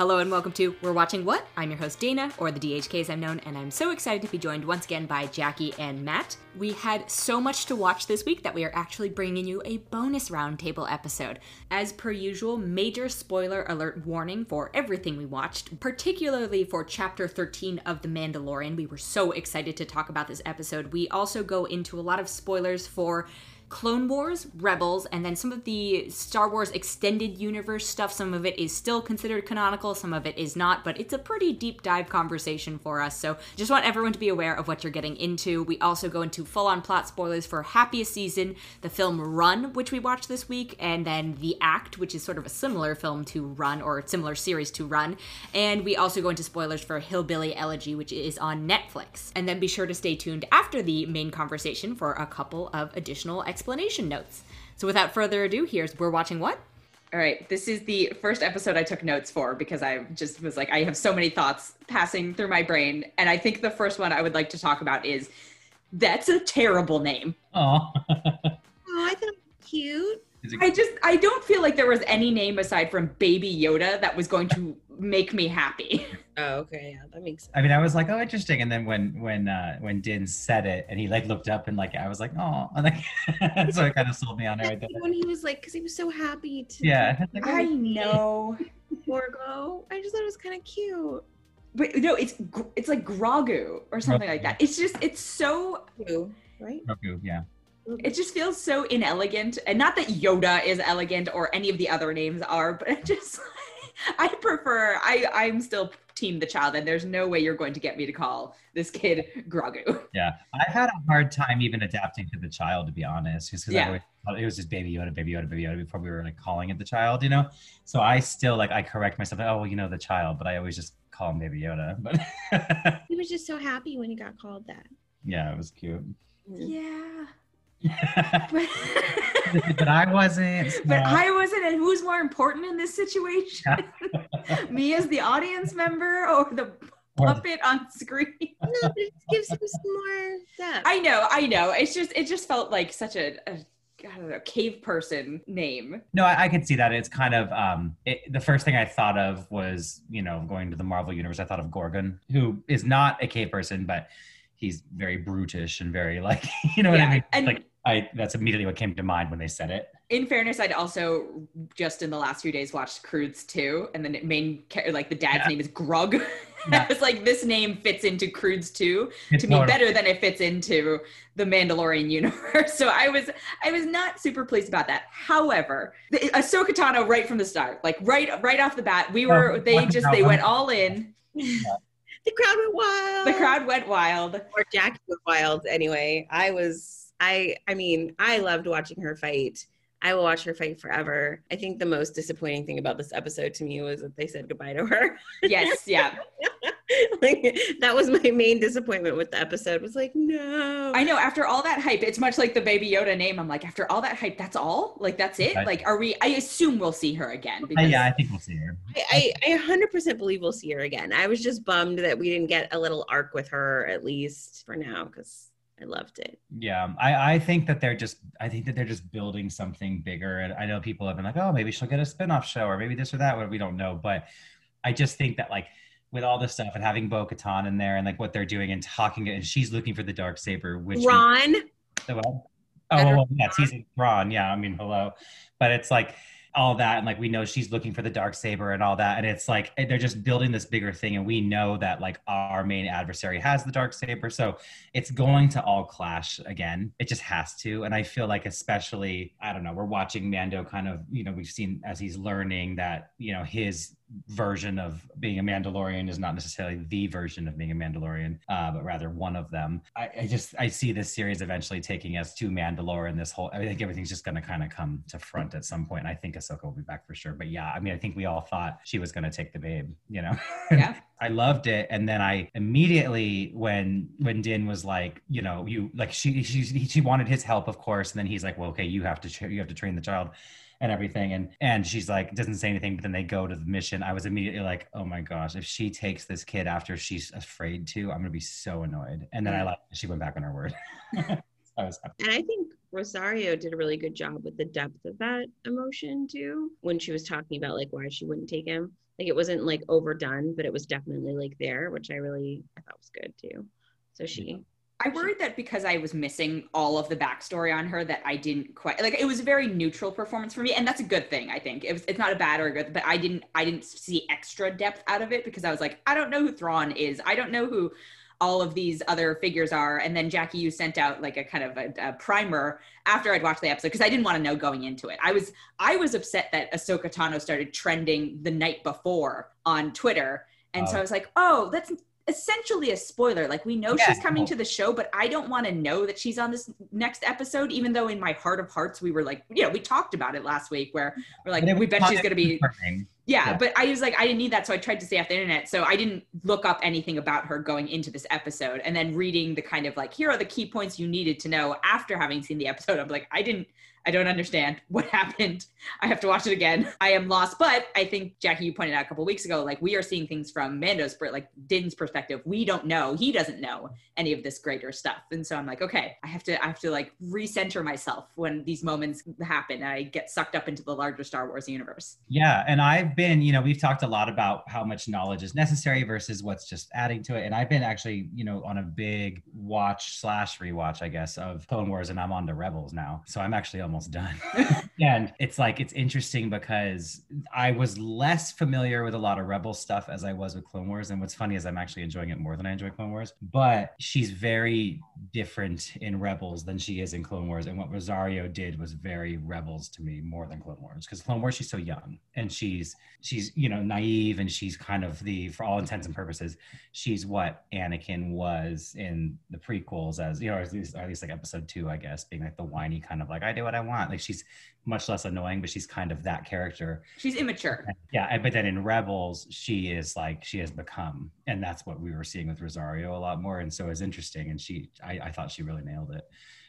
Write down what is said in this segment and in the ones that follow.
Hello and welcome to We're Watching What? I'm your host Dana, or the DHK as I'm known, and I'm so excited to be joined once again by Jackie and Matt. We had so much to watch this week that we are actually bringing you a bonus roundtable episode. As per usual, major spoiler alert warning for everything we watched, particularly for chapter 13 of The Mandalorian. We were so excited to talk about this episode. We also go into a lot of spoilers for Clone Wars, Rebels, and then some of the Star Wars extended universe stuff. Some of it is still considered canonical, some of it is not, but it's a pretty deep dive conversation for us. So just want everyone to be aware of what you're getting into. We also go into full on plot spoilers for Happiest Season, the film Run, which we watched this week, and then The Act, which is sort of a similar film to Run or similar series to Run. And we also go into spoilers for Hillbilly Elegy, which is on Netflix. And then be sure to stay tuned after the main conversation for a couple of additional explanation notes. So without further ado, here's We're Watching What? All right, this is the first episode I took notes for because I just was like, I have so many thoughts passing through my brain. And I think the first one I would like to talk about is that's a terrible name. Oh, Oh, I thought it was cute. I just, I don't feel like there was any name aside from Baby Yoda that was going to make me happy. Oh, okay, yeah, that makes sense. I mean, I was like, oh, interesting. And then when when uh, when Din said it, and he like looked up and like I was like, oh, and, like, so it kind of sold me on it right there. when he was like, because he was so happy to Yeah, like, oh, I know. Borgo, I just thought it was kind of cute. But no, it's it's like Grogu or something like that. It's just it's so Cute, right? Grogu, yeah. It just feels so inelegant and not that yoda is elegant or any of the other names are but it just i prefer i i'm still team the child and there's no way you're going to get me to call this kid grogu Yeah, I've had a hard time even adapting to the child, to be honest, just because Yeah. I always thought it was just baby Yoda, baby Yoda, baby Yoda before we were like calling it the child, you know. So I still like I correct myself, like, oh, well, you know, the child, but I always just call him baby Yoda. But He was just so happy when he got called that. yeah, it was cute. yeah but but, I wasn't. so- but i wasn't and who's more important in this situation me as the audience member or the puppet on screen No, but it gives him some more depth. I know, I know. It's just it just felt like such a, a I don't know, cave person name. No, I, I could see that. It's kind of um, it, the first thing I thought of was you know going to the Marvel universe. I thought of Gorgon, who is not a cave person, but he's very brutish and very like you know what I mean. and- like I that's immediately what came to mind when they said it. In fairness, I'd also just in the last few days watched Croods too, and the main like the dad's Yeah. name is Grug. Yeah. I was like, this name fits into Croods too It's to me totally- better than it fits into the Mandalorian universe. So I was I was not super pleased about that. However, the, Ahsoka Tano right from the start, like right right off the bat, we were Oh, they just they went all in. the crowd went wild. The crowd went wild. or Jackie went wild. Anyway, I was I I mean I loved watching her fight. I will watch her fight forever. I think the most disappointing thing about this episode to me was that they said goodbye to her. Yes, yeah. like that was my main disappointment with the episode. Was like, no. I know after all that hype, it's much like the Baby Yoda name. I'm like, after all that hype, that's all? Like that's it? Right. Like are we I assume we'll see her again Uh, yeah, I think we'll see her. I, I, I 100% believe we'll see her again. I was just bummed that we didn't get a little arc with her at least for now because I loved it. Yeah, um, I, I think that they're just I think that they're just building something bigger. And I know people have been like, oh, maybe she'll get a spin-off show or maybe this or that. We don't know. But I just think that like with all this stuff and having Bo Katan in there and like what they're doing and talking and she's looking for the dark saber, which we- Ron, the what? Oh, well, yeah, season Ron. Yeah, I mean, hello. But it's like all that, and like we know she's looking for the dark saber and all that, and it's like eh, they're just building this bigger thing, and we know that like our main adversary has the dark saber, so it's going to all clash again. It just has to, and I feel like especially I don't know, we're watching Mando kind of you know we've seen as he's learning that you know his version of being a Mandalorian is not necessarily the version of being a Mandalorian, uh, but rather one of them. I, I just I see this series eventually taking us to Mandalore, and this whole I think everything's just going to kind of come to front at some point. And I think Ahsoka will be back for sure. But yeah, I mean, I think we all thought she was going to take the babe, you know. Yeah. I loved it, and then I immediately when when Din was like, you know, you like she she she wanted his help, of course, and then he's like, well, okay, you have to tra- you have to train the child and everything and and she's like doesn't say anything but then they go to the mission i was immediately like oh my gosh if she takes this kid after she's afraid to i'm gonna be so annoyed and then i like she went back on her word I was happy. and I think Rosario did a really good job with the depth of that emotion too. When she was talking about like why she wouldn't take him, Like it wasn't like overdone, but it was definitely like there, which I really I thought was good too. So she I worried that because I was missing all of the backstory on her, that I didn't quite like. It was a very neutral performance for me, and that's a good thing. I think it was. It's not a bad or a good, but I didn't. I didn't see extra depth out of it because I was like, I don't know who Thrawn is. I don't know who all of these other figures are. And then Jackie, you sent out like a kind of a, a primer after I'd watched the episode because I didn't want to know going into it. I was I was upset that Ahsoka Tano started trending the night before on Twitter. And oh. so I was like, oh, that's essentially a spoiler. Like we know yeah, she's coming to the show, but I don't want to know that she's on this next episode, even though in my heart of hearts we were like, you know, we talked about it last week where we're like, we bet she's gonna be yeah, yeah, but I was like, I didn't need that, so I tried to stay off the internet. So I didn't look up anything about her going into this episode, and then reading the kind of like, here are the key points you needed to know after having seen the episode. I'm like, I didn't I don't understand what happened. I have to watch it again. I am lost. But I think Jackie, you pointed out a couple weeks ago, like we are seeing things from Mando's, like Din's perspective. We don't know. He doesn't know any of this greater stuff. And so I'm like, okay, I have to, I have to like recenter myself when these moments happen. I get sucked up into the larger Star Wars universe. Yeah, and I've been, you know, we've talked a lot about how much knowledge is necessary versus what's just adding to it. And I've been actually, you know, on a big watch slash rewatch, I guess, of Clone Wars, and I'm on to Rebels now. So I'm actually almost done. and it's like it's interesting because I was less familiar with a lot of Rebel stuff as I was with Clone Wars. And what's funny is I'm actually enjoying it more than I enjoy Clone Wars. But she's very different in Rebels than she is in Clone Wars. And what Rosario did was very Rebels to me more than Clone Wars. Because Clone Wars, she's so young and she's she's you know naive and she's kind of the for all intents and purposes, she's what Anakin was in the prequels as you know, or at least, or at least like episode two, I guess, being like the whiny kind of like I do what I want. Like she's much less annoying, but she's kind of that character. She's immature. Yeah, but then in Rebels, she is like she has become, and that's what we were seeing with Rosario a lot more, and so it's interesting. And she, I, I thought she really nailed it.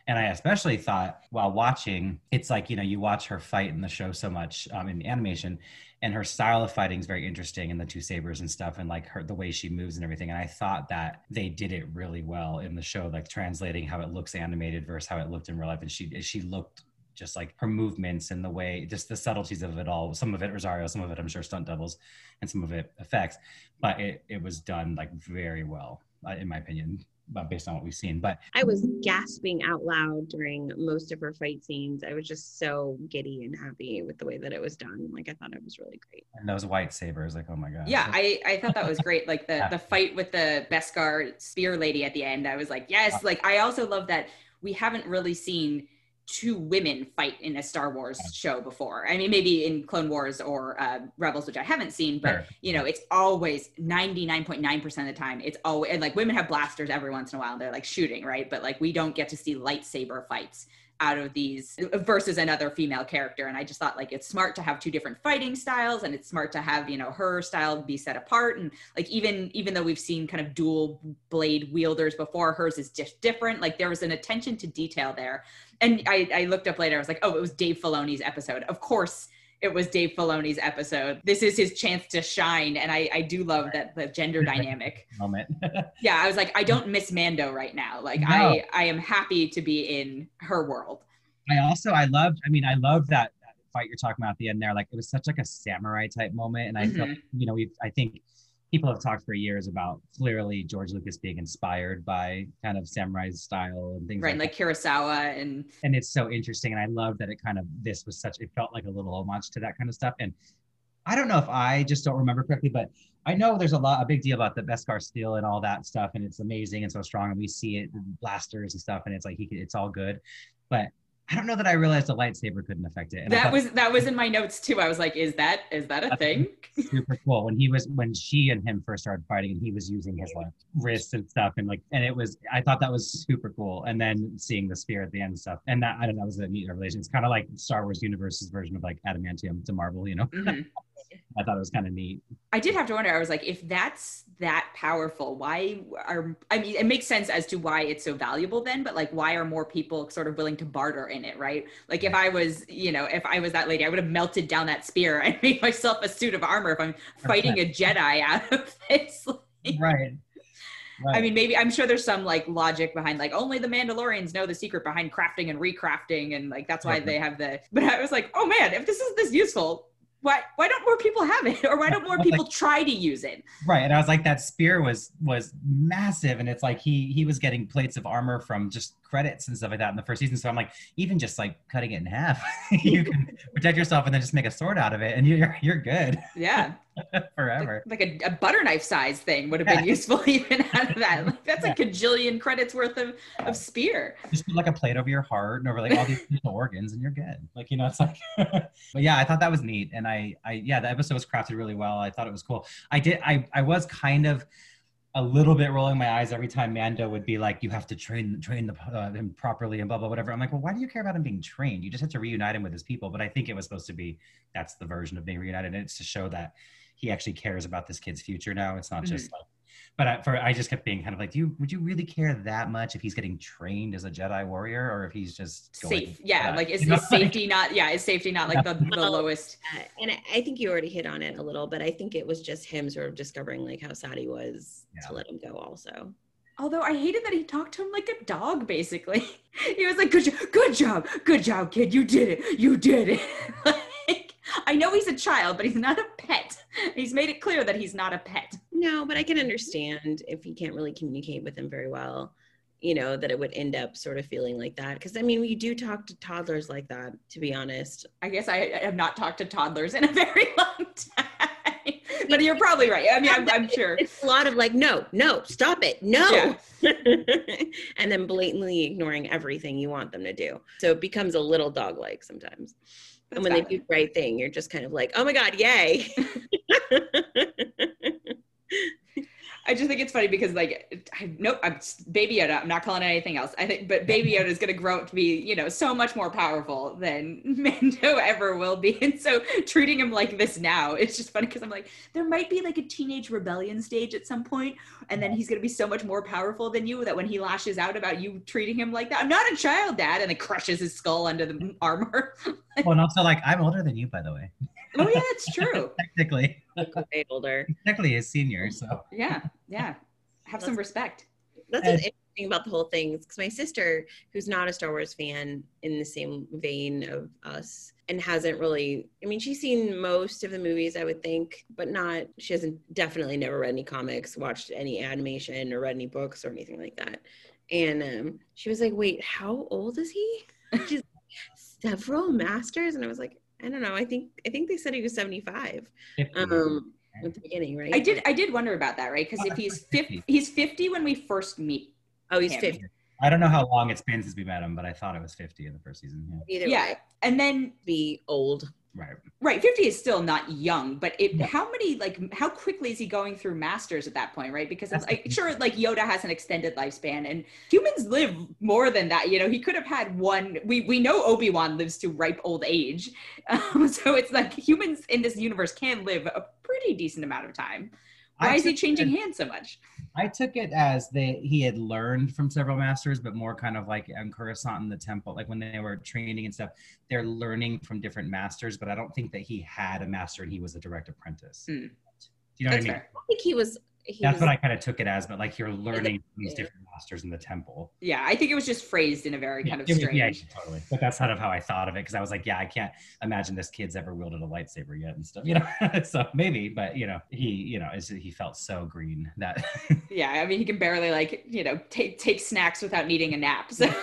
And I especially thought while watching, it's like you know you watch her fight in the show so much um, in the animation, and her style of fighting is very interesting, and the two sabers and stuff, and like her the way she moves and everything. And I thought that they did it really well in the show, like translating how it looks animated versus how it looked in real life. And she she looked just like her movements and the way, just the subtleties of it all. Some of it Rosario, some of it I'm sure stunt doubles, and some of it effects. But it it was done like very well, uh, in my opinion, uh, based on what we've seen. But I was gasping out loud during most of her fight scenes. I was just so giddy and happy with the way that it was done. Like I thought it was really great. And those white sabers, like oh my god. Yeah, I I thought that was great. Like the the fight with the Beskar spear lady at the end. I was like, yes. Like I also love that we haven't really seen two women fight in a Star Wars show before. I mean, maybe in Clone Wars or uh, Rebels, which I haven't seen, but sure. you know, it's always 99.9% of the time. It's always, and like women have blasters every once in a while. They're like shooting, right? But like we don't get to see lightsaber fights out of these versus another female character. And i just thought like it's smart to have two different fighting styles and it's smart to have you know her style be set apart. And like even even though we've seen kind of dual blade wielders before hers is just different. Like there was an attention to detail there. And I, I looked up later i was like oh it was dave filoni's episode. Of course it was Dave Filoni's episode. This is his chance to shine, and I, I do love that the gender dynamic moment. yeah, I was like, I don't miss Mando right now. Like, no. I I am happy to be in her world. I also I loved. I mean, I love that, that fight you're talking about at the end there. Like, it was such like a samurai type moment, and I mm-hmm. feel you know we I think people have talked for years about clearly George Lucas being inspired by kind of samurai style and things right, like, like Kurosawa and and it's so interesting. And I love that it kind of this was such it felt like a little homage to that kind of stuff. And I don't know if I just don't remember correctly, but I know there's a lot a big deal about the Beskar steel and all that stuff, and it's amazing and so strong, and we see it blasters and stuff, and it's like he it's all good. But I don't know that I realized a lightsaber couldn't affect it. And that thought, was that was in my notes too. I was like, is that is that a thing? Super cool. When he was when she and him first started fighting, and he was using his like wrists and stuff, and like, and it was I thought that was super cool. And then seeing the spear at the end and stuff, and that I don't know, that was a neat revelation. It's kind of like Star Wars Universe's version of like adamantium to Marvel, you know. Mm-hmm. I thought it was kind of neat. I did have to wonder. I was like, if that's that powerful, why are I mean, it makes sense as to why it's so valuable then, but like, why are more people sort of willing to barter in it, right? Like, if I was, you know, if I was that lady, I would have melted down that spear and made myself a suit of armor if I'm fighting a Jedi out of this. right. Right. I mean, maybe I'm sure there's some like logic behind like only the Mandalorians know the secret behind crafting and recrafting, and like that's why they have the. But I was like, oh man, if this is this useful, why why don't more people have it or why don't more was like- people try to use it Right. And I was like, that spear was was massive. And it's like he he was getting plates of armor from just credits and stuff like that in the first season. So I'm like, even just like cutting it in half, you can protect yourself and then just make a sword out of it and you're you're good yeah forever. like a, a butter knife size thing would have been Yeah. useful even out of that like that's a cajillion credits worth of, of spear Just put like a plate over your heart and over like all these organs and you're good. Like, you know, it's like but yeah, I thought that was neat. And I I yeah, the episode was crafted really well. I thought it was cool. I did I I was kind of a little bit rolling my eyes every time Mando would be like, "You have to train train the, uh, him properly and blah blah whatever." I'm like, "Well, why do you care about him being trained? You just have to reunite him with his people." But I think it was supposed to be that's the version of being reunited, and it's to show that he actually cares about this kid's future now. It's not just like. But I, for I just kept being kind of like, do you would you really care that much if he's getting trained as a Jedi warrior or if he's just going- safe yeah uh, like is, you know, is safety not yeah is safety not like the, the lowest Uh, and I- I think you already hit on it a little, but I think it was just him sort of discovering like how sad he was Yeah. to let him go. Also, Although I hated that he talked to him like a dog, basically. He was like, "Good, jo- good job, good job, kid. You did it. You did it." like, I know he's a child, but he's not a pet. He's made it clear that he's not a pet. No, but I can mm-hmm. understand if you can't really communicate with them very well. You know that it would end up sort of feeling like that because I mean we do talk to toddlers like that. To be honest, I guess I, I have not talked to toddlers in a very long time. but you're probably right. I mean, I'm, I'm sure. it's a lot of like, no, no, stop it, no, Yeah. and then blatantly ignoring everything you want them to do. So it becomes a little dog like sometimes. and That's when they do the right thing, you're just kind of like, oh my god, yay! I just think it's funny because like I, nope, I'm Baby Yoda. I'm not calling it anything else. I think, but Baby Yoda is going to grow up to be you know so much more powerful than Mando ever will be, and so treating him like this now, it's just funny because I'm like, there might be like a teenage rebellion stage at some point, and then he's going to be so much more powerful than you that when he lashes out about you treating him like that, I'm not a child, Dad, and then crushes his skull under the armor. Well, oh, and also like I'm older than you, by the way. oh yeah, it's true. Technically, Way older. technically a senior. So Yeah, yeah. Have some respect. That's And- what's interesting about the whole thing because my sister, who's not a Star Wars fan in the same vein of us, and hasn't really, I mean, she's seen most of the movies, I would think, but not, she hasn't definitely never read any comics, watched any animation, or read any books or anything like that. And um, she was like, wait, how old is he? She's like, several masters. And I was like, I don't know. I think I think they said he was 75 um, at the beginning, right? I did I did wonder about that, right? Because if he's 50, he's 50 when we first meet. Oh, he's him. 50. I don't know how long it's been since we met him, but I thought it was 50 in the first season. Yeah. Either Yeah. way, And then be old. Right. right, 50 is still not young, but it Yeah. how many like how quickly is he going through masters at that point, right? Because the like sure, like Yoda has an extended lifespan and humans live more than that. You know, he could have had one we we know Obi-Wan lives to ripe old age. Um, so it's like humans in this universe can live a pretty decent amount of time. Why is he changing it- hands so much? I took it as they he had learned from several masters, but more kind of like on Coruscant in the temple, like when they were training and stuff, they're learning from different masters. But I don't think that he had a master and he was a direct apprentice. Hmm. Do you know what I mean? fair. I think he was. He That's was, what I kind of took it as, but like you're learning from these different in the temple. Yeah, I think it was just phrased in a very kind of Yeah, strange. yeah, totally. But that's kind of how I thought of it because I was like, yeah, I can't imagine this kid's ever wielded a lightsaber yet and stuff, you know. so maybe, but you know, he, you know, is he felt so green that Yeah, I mean, he can barely like you know take take snacks without needing a nap. So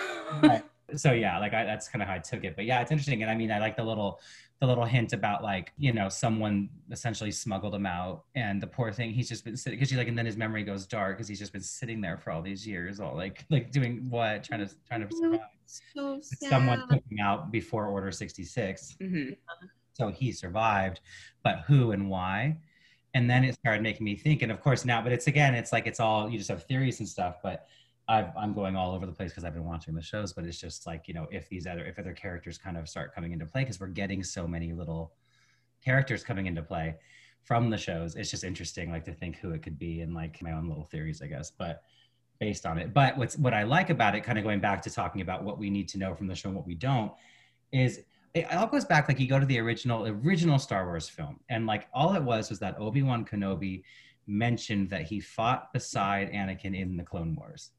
Right. so yeah like I, that's kind of how i took it but yeah it's interesting and i mean i like the little the little hint about like you know someone essentially smuggled him out and the poor thing he's just been sitting because you like and then his memory goes dark because he's just been sitting there for all these years all like like doing what trying to trying to survive so sad. someone took him out before order 66 Mhm. so he survived but who and why and then it started making me think and of course now but it's again it's like it's all you just have theories and stuff but I've, i'm going all over the place because i've been watching the shows but it's just like you know if these other if other characters kind of start coming into play because we're getting so many little characters coming into play from the shows it's just interesting like to think who it could be and like my own little theories i guess but based on it. But what's what i like about it kind of going back to talking about what we need to know from the show and what we don't is it all goes back like you go to the original original Star Wars film, and like all it was was that Obi Wan Kenobi mentioned that he fought beside Anakin in the Clone Wars,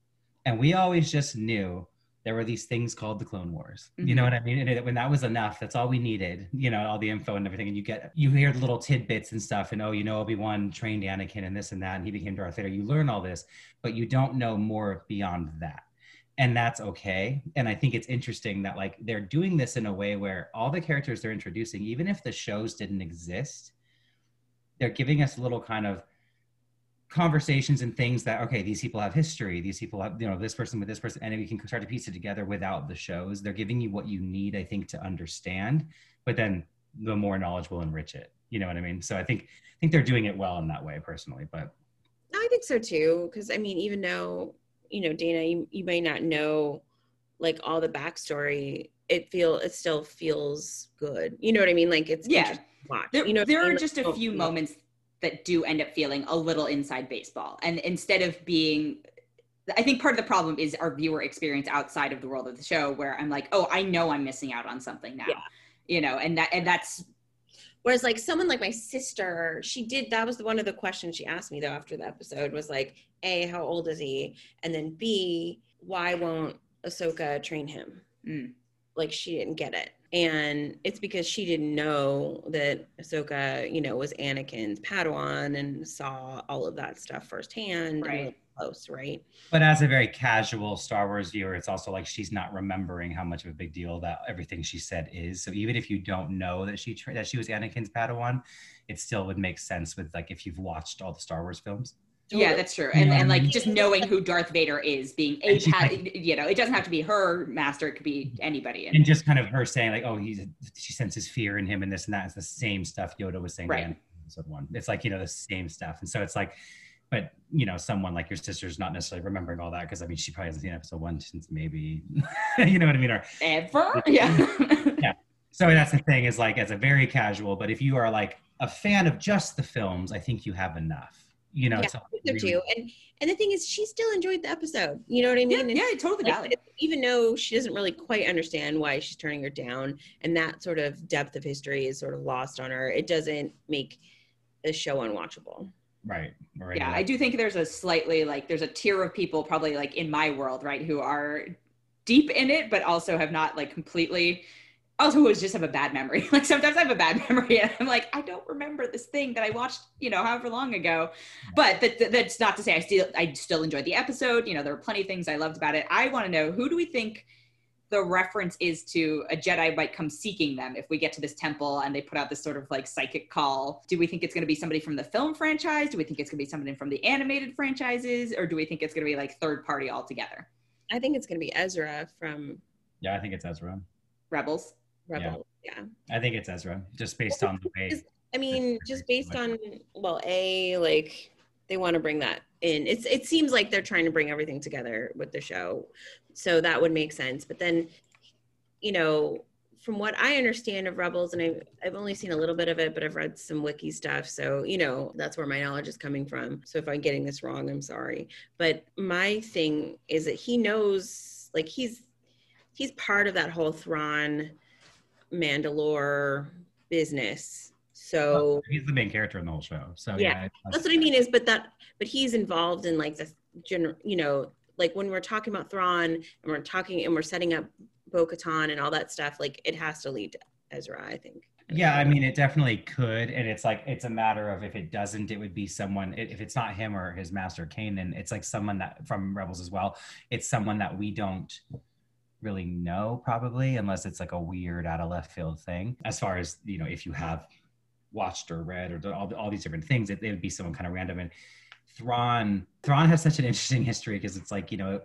and we always just knew there were these things called the Clone Wars. You Mhm. know what I mean? And it, when that was enough, that's all we needed. You know, all the info and everything. And you get, you hear the little tidbits and stuff. And oh, you know, Obi Wan trained Anakin and this and that, and he became Darth Vader. You learn all this, but you don't know more beyond that. And that's okay. And I think it's interesting that like they're doing this in a way where all the characters they're introducing, even if the shows didn't exist, they're giving us little kind of conversations and things that okay these people have history these people have you know this person with this person and we can start to piece it together without the shows they're giving you what you need i think to understand but then the more knowledge will enrich it you know what i mean so i think i think they're doing it well in that way personally but I think so too. Because I mean, even though you know Dana, you, you may not know like all the backstory. It feel it still feels good. You know what I mean? Like it's Yeah. watch. There, you know, what I there mean? are just a oh, few yeah. moments that do end up feeling a little inside baseball. And instead of being, I think part of the problem is our viewer experience outside of the world of the show, where I'm like, oh, I know I'm missing out on something now. Yeah. You know, and that and that's Whereas like someone like my sister, she did that was one of the questions she asked me though after the episode was like, A, how old is he? And then B, why won't Ahsoka train him? Mm. Like she didn't get it. And it's because she didn't know that Ahsoka, you know, was Anakin's Padawan and saw all of that stuff firsthand. Right. Close, right? but as a very casual star wars viewer it's also like she's not remembering how much of a big deal that everything she said is so even if you don't know that she tra- that she was anakin's padawan it still would make sense with like if you've watched all the star wars films yeah, that's true. And Yeah. and like just knowing who Darth Vader is, being a And she's pa- like- you know, it doesn't have to be her master; it could be anybody. and just kind of her saying like, "Oh, he's she senses fear in him, and this and that." It's the same stuff Yoda was saying to Right. In episode one. It's like you know the same stuff, and so it's like, but you know, someone like your sister's not necessarily remembering all that because I mean, she probably hasn't seen episode one since maybe, you know what I mean, or ever, yeah. so that's the thing is like as a very casual, but if you are like a fan of just the films, I think you have enough. You know, Yeah, to I think so really- too. And and the thing is she still enjoyed the episode. You know what I mean? yeah, And yeah, totally like, valid. even though she doesn't really quite understand why she's turning her down and that sort of depth of history is sort of lost on her it doesn't make the show unwatchable right, right. yeah i do think there's a slightly like there's a tier of people probably like in my world right who are deep in it but also have not like completely also who just have a bad memory like sometimes i have a bad memory and i'm like i don't remember this thing that i watched you know however long ago but that, that- that's not to say i still i still enjoyed the episode you know there were plenty of things i loved about it i want to know who do we think the reference is to a Jedi might come seeking them if we get to this temple and they put out this sort of like psychic call. Do we think it's going to be somebody from the film franchise? Do we think it's going to be somebody from the animated franchises? Or do we think it's going to be like third party altogether? i think it's going to be ezra from Yeah, I think it's Ezra. Rebels. Rebel yeah, I think it's Ezra, just based on the way. I mean just based on well a like they want to bring that in. It's it seems like they're trying to bring everything together with the show so that would make sense. But then you know from what i understand of rebels and I've, I've only seen a little bit of it but i've read some wiki stuff so you know that's where my knowledge is coming from. So if i'm getting this wrong i'm sorry. But my thing is that he knows like he's he's part of that whole thrawn mandalore business so He's the main character in the whole show. So Yeah, yeah, that's what I mean is, but that, but he's involved in like the general, you know, like when we're talking about Thrawn and we're talking and we're setting up Bo-Katan and all that stuff, like it has to lead to Ezra, I think. Yeah, I mean, it definitely could, and it's like it's a matter of if it doesn't, it would be someone. If it's not him or his master Kanan, it's like someone that from Rebels as well. It's someone that we don't really know probably, unless it's like a weird out of left field thing. As far as you know, if you have watched or read or all all these different things, it, it would be someone kind of random. And Thrawn, Thrawn has such an interesting history because it's like you know.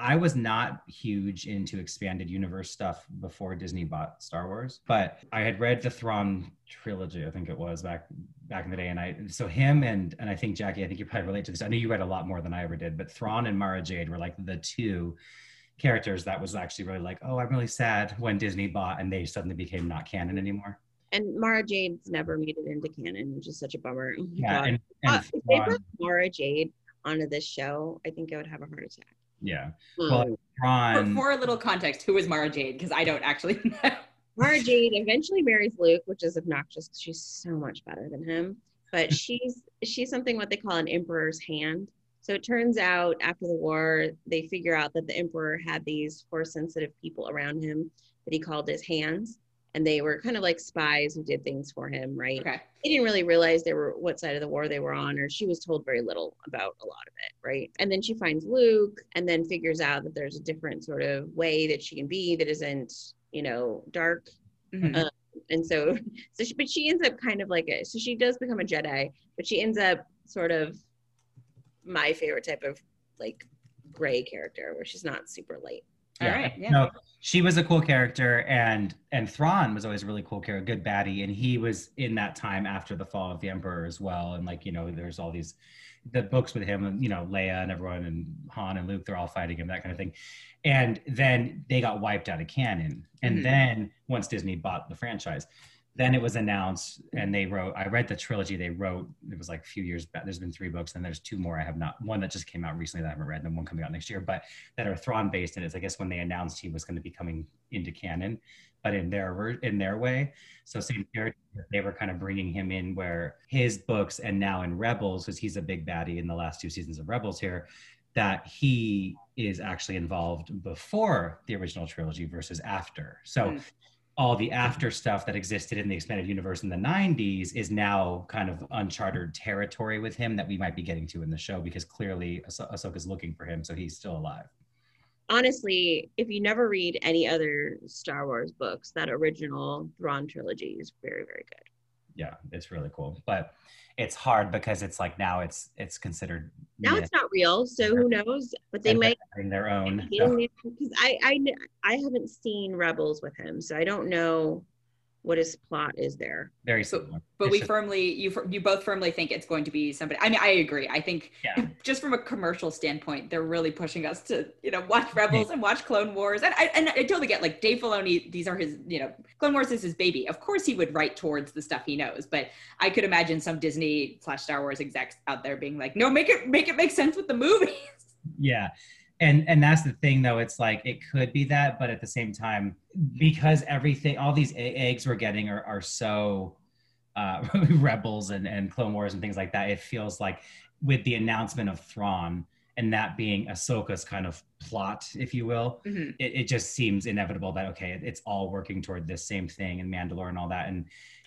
I was not huge into expanded universe stuff before Disney bought Star Wars, but I had read the Thrawn trilogy, I think it was back back in the day, and I so him and and I think Jackie, I think you probably relate to this. I know you read a lot more than I ever did, but Thrawn and Mara Jade were like the two characters that was actually really like, oh, I'm really sad when Disney bought and they suddenly became not canon anymore. And Mara Jade's never made it into canon, which is such a bummer. Oh Yeah, God. and, Uh, if they Thrawn, brought Mara Jade onto this show, I think I would have a heart attack. yeah, Um, Well, For, for a little context, who is Mara Jade? Because I don't actually know. Mara Jade eventually marries Luke, which is obnoxious because she's so much better than him. But she's she's something what they call an emperor's hand. So it turns out after the war, they figure out that the emperor had these force sensitive people around him that he called his hands. And they were kind of like spies who did things for him, right? Okay. He didn't really realize they were what side of the war they were on, or she was told very little about a lot of it, right? And then she finds Luke and then figures out that there's a different sort of way that she can be that isn't, you know, dark Mhm. Uh, and so so she, but she ends up kind of like a so she does become a jedi but she ends up sort of my favorite type of like gray character where she's not super light All right, yeah. No, she was a cool character, and and Thrawn was always a really cool character, good baddie, and he was in that time after the fall of the Emperor as well. And like you know, there's all these the books with him, and you know, Leia and everyone, and Han and Luke, they're all fighting him, that kind of thing. And then they got wiped out of canon. And Mhm. then once Disney bought the franchise, then it was announced, and they wrote. I read the trilogy they wrote. It was like a few years back. There's been three books, and there's two more I have not. One that just came out recently that I haven't read, and then one coming out next year. But that are Thrawn based, and it's I guess when they announced he was going to be coming into canon, but in their in their way. So same character, they were kind of bringing him in where his books, and now in Rebels, because he's a big baddie in the last two seasons of Rebels here, that he is actually involved before the original trilogy versus after. So. Mm. All the after stuff that existed in the expanded universe in the 90s is now kind of uncharted territory with him that we might be getting to in the show because clearly Ah- Ahsoka's looking for him, so he's still alive. honestly if you never read any other star wars books that original Thrawn trilogy is very very good yeah it's really cool but it's hard because it's like now it's it's considered now myth it's not real so who knows but they and might having their own because I, I I haven't seen rebels with him so i don't know what his plot is there very So- similar But It's we just- firmly, you you both firmly think it's going to be somebody. I mean, I agree. I think yeah just from a commercial standpoint, they're really pushing us to, you know, watch Rebels and watch Clone Wars. And I and I totally get like Dave Filoni. These are his, you know, Clone Wars is his baby. Of course, he would write towards the stuff he knows. But I could imagine some Disney slash Star Wars execs out there being like, no, make it make it make sense with the movies. yeah and and that's the thing though it's like it could be that but at the same time because everything all these eggs we're getting are, are so uh rebels and and clone wars and things like that it feels like with the announcement of Thrawn and that being Ahsoka's kind of plot if you will Mhm. it, it just seems inevitable that okay it- it's all working toward this same thing and Mandalore and all that and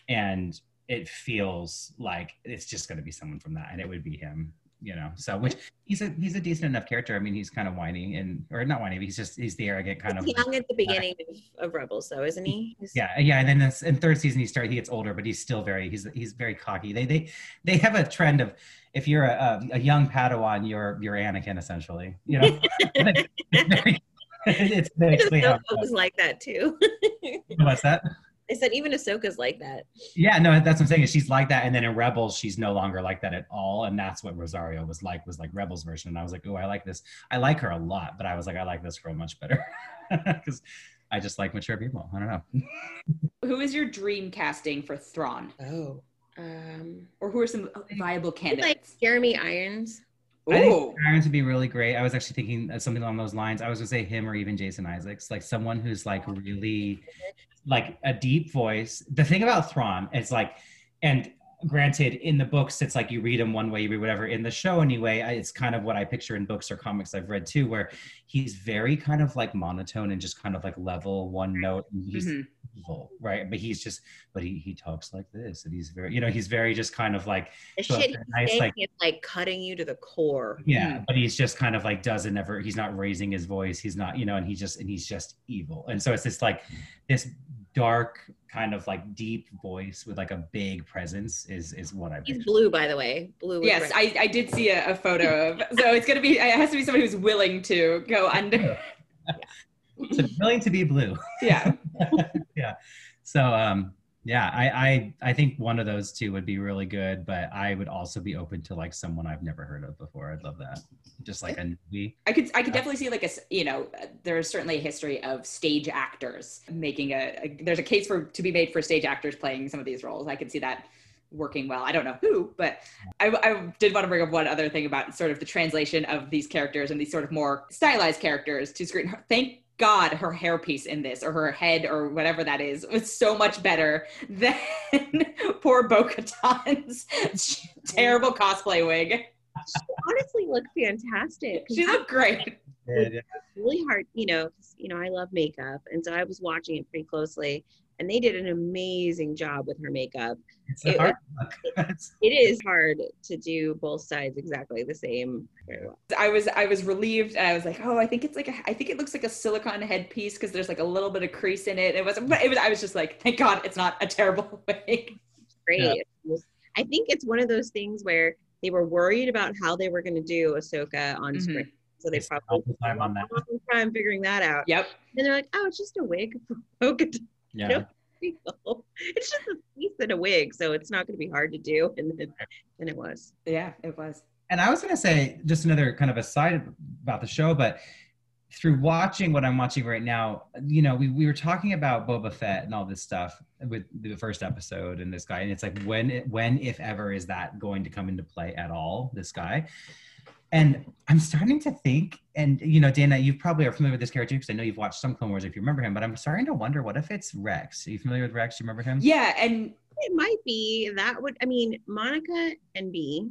and it feels like it's just going to be someone from that and it would be him you know so which he's a he's a decent enough character. I mean he's kind of whiny and or not whiny but he's just he's the arrogant kind of he's young at the beginning of, of rebels though isn't he? He's- yeah yeah and then this in third season he starts he gets older but he's still very he's he's very cocky. They they they have a trend of if you're a, a, a young padawan you're you're anakin essentially you know? It's it's how Ahsoka was like that too. What's that i that even ahsoka's like that Yeah, no, that's what I'm saying. Is she's like that, and then in Rebels, she's no longer like that at all, and that's what Rosario was like. Was like Rebels version, and I was like, oh, I like this. I like her a lot, but I was like, I like this girl much better because I just like mature people. I don't know. Who is your dream casting for Thrawn, oh um or who are some viable candidates? like jeremy irons I Oh, think Irons would be really great. I was actually thinking of something along those lines. I was gonna say him or even Jason Isaacs, like someone who's like really like a deep voice. The thing about Thrawn is like, and granted, in the books, it's like you read him one way, you read whatever. In the show, anyway, it's kind of what I picture in books or comics I've read too, where he's very kind of like monotone and just kind of like level one note. And he's Mhm. evil, right? But he's just, but he he talks like this, and he's very, you know, he's very just kind of like the shit he's nice, like- is like cutting you to the core yeah but he's just kind of like doesn't ever he's not raising his voice he's not you know and he just and he's just evil and so it's this like this dark kind of like deep voice with like a big presence is is what i he's picture. blue by the way blue with yes. I, I did see a, a photo of. So it's gonna be. It has to be somebody who's willing to go under. so willing to be blue Yeah. yeah so um yeah I, I i think one of those two would be really good but i would also be open to like someone i've never heard of before i'd love that just like a movie I could I could definitely see like a you know uh, there's certainly a history of stage actors making a, a there's a case for to be made for stage actors playing some of these roles. I could see that working well. I don't know who, but I, I did want to bring up one other thing about sort of the translation of these characters and these sort of more stylized characters to screen. Thank God her hairpiece in this or her head or whatever that is was so much better than poor Bo Katan's terrible cosplay wig. She honestly looked fantastic. She looked great. Yeah, was really hard, you know, 'cause, you know, I love makeup. And so I was watching it pretty closely and they did an amazing job with her makeup. It's It- hard look. It's- hard to do both sides exactly the same. I was I was relieved. I was like, oh, I think it's like a, I think it looks like a silicone headpiece because there's like a little bit of crease in it. It was, but it was. I was just like, thank God, it's not a terrible wig. Great. Yeah. Was- I think it's one of those things where they were worried about how they were going to do Ahsoka on Mhm. screen. So they They spent probably all the time on that. spent a long time figuring that out. Yep. And they're like, oh, it's just a wig for Ahsoka to Yeah. Nope. do. It's just a piece and a wig, so it's not going to be hard to do. And then, and it was. Yeah, it was. And I was going to say just another kind of aside about the show, but through watching what I'm watching right now, you know, we, we were talking about Boba Fett and all this stuff with the first episode and this guy, and it's like when when if ever is that going to come into play at all? This guy, and I'm starting to think, and you know, Dana, you probably are familiar with this character because I know you've watched some Clone Wars if you remember him, but I'm starting to wonder what if it's Rex? Are you familiar with Rex? Do You remember him? Yeah, and It might be that would. I mean, Monica and B,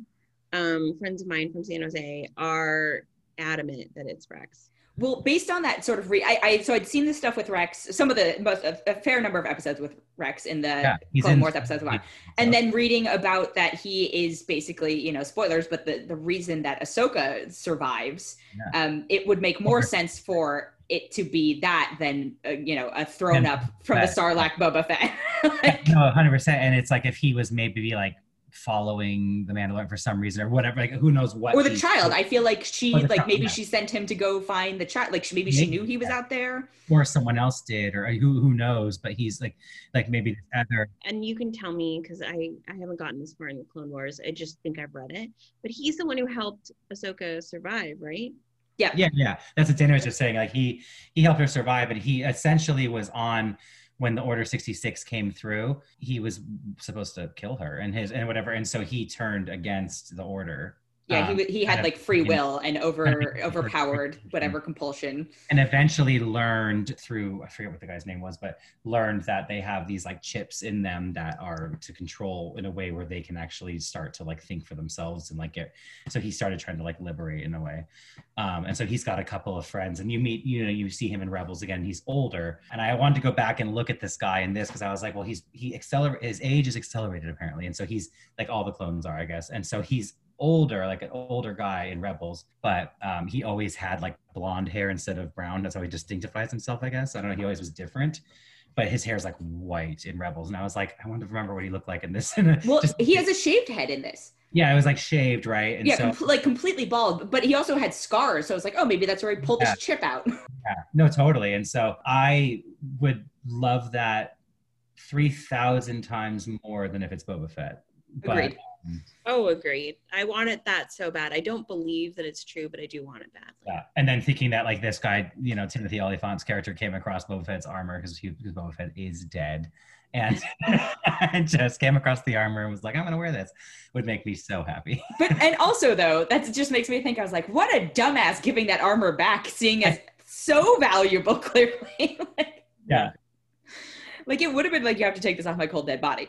um, friends of mine from San Jose, are adamant that it's Rex. Well, based on that sort of re, I, I so I'd seen this stuff with Rex. Some of the most a, a fair number of episodes with Rex in the Yeah, Clone in- Wars episodes about. and then reading about that he is basically you know spoilers but the the reason that ahsoka survives Yeah. um it would make more sense for it to be that than uh, you know a thrown Than up from the Fett. sarlacc boba fett Like, no, hundred percent. And it's like if he was maybe like following the Mandalorian for some reason or whatever, like who knows what. or the he- child i feel like she like child, maybe yeah. she sent him to go find the child like she, maybe she knew he was yeah. out there or someone else did, or who who knows. But he's like, like maybe this other. And you can tell me because I I haven't gotten this far in the Clone Wars. I just think I've read it. But he's the one who helped Ahsoka survive, right? Yeah. Yeah, yeah. That's what Dana was just saying. Like he he helped her survive, and he essentially was on when the Order sixty six came through. He was supposed to kill her and his and whatever, and so he turned against the Order. Yeah Um, he, he had like free will and over overpowered whatever compulsion and eventually learned through I forget what the guy's name was, but learned that they have these like chips in them that are to control in a way where they can actually start to like think for themselves and like get. So he started trying to like liberate in a way, um, and so he's got a couple of friends, and you meet you know you see him in Rebels again. He's older, and I wanted to go back and look at this guy in this because I was like, well, he's he accelerate his age is accelerated apparently, and so he's like all the clones are, I guess, and so he's older, like an older guy in Rebels, but um, he always had like blonde hair instead of brown. That's how he distinctifies himself, I guess. I don't know. He always was different, but his hair is like white in Rebels. And I was like, I want to remember what he looked like in this. well Just- he has a shaved head in this yeah, it was like shaved, right? And yeah, so, com- like completely bald, but he also had scars. So I was like, oh, maybe that's where he pulled Yeah. his chip out. yeah, no, totally. And so I would love that 3,000 times more than if it's Boba Fett. But Agreed. Oh, agreed. I want it that so bad. I don't believe that it's true, but I do want it badly. Yeah. And then thinking that like this guy, you know, Timothy Olyphant's character came across Boba Fett's armor because because Boba Fett is dead, and and just came across the armor and was like, I'm gonna wear this, would make me so happy. But and also though, that just makes me think I was like, what a dumbass giving that armor back, seeing as so valuable, clearly. like, Yeah. like it would have been like you have to take this off my cold dead body.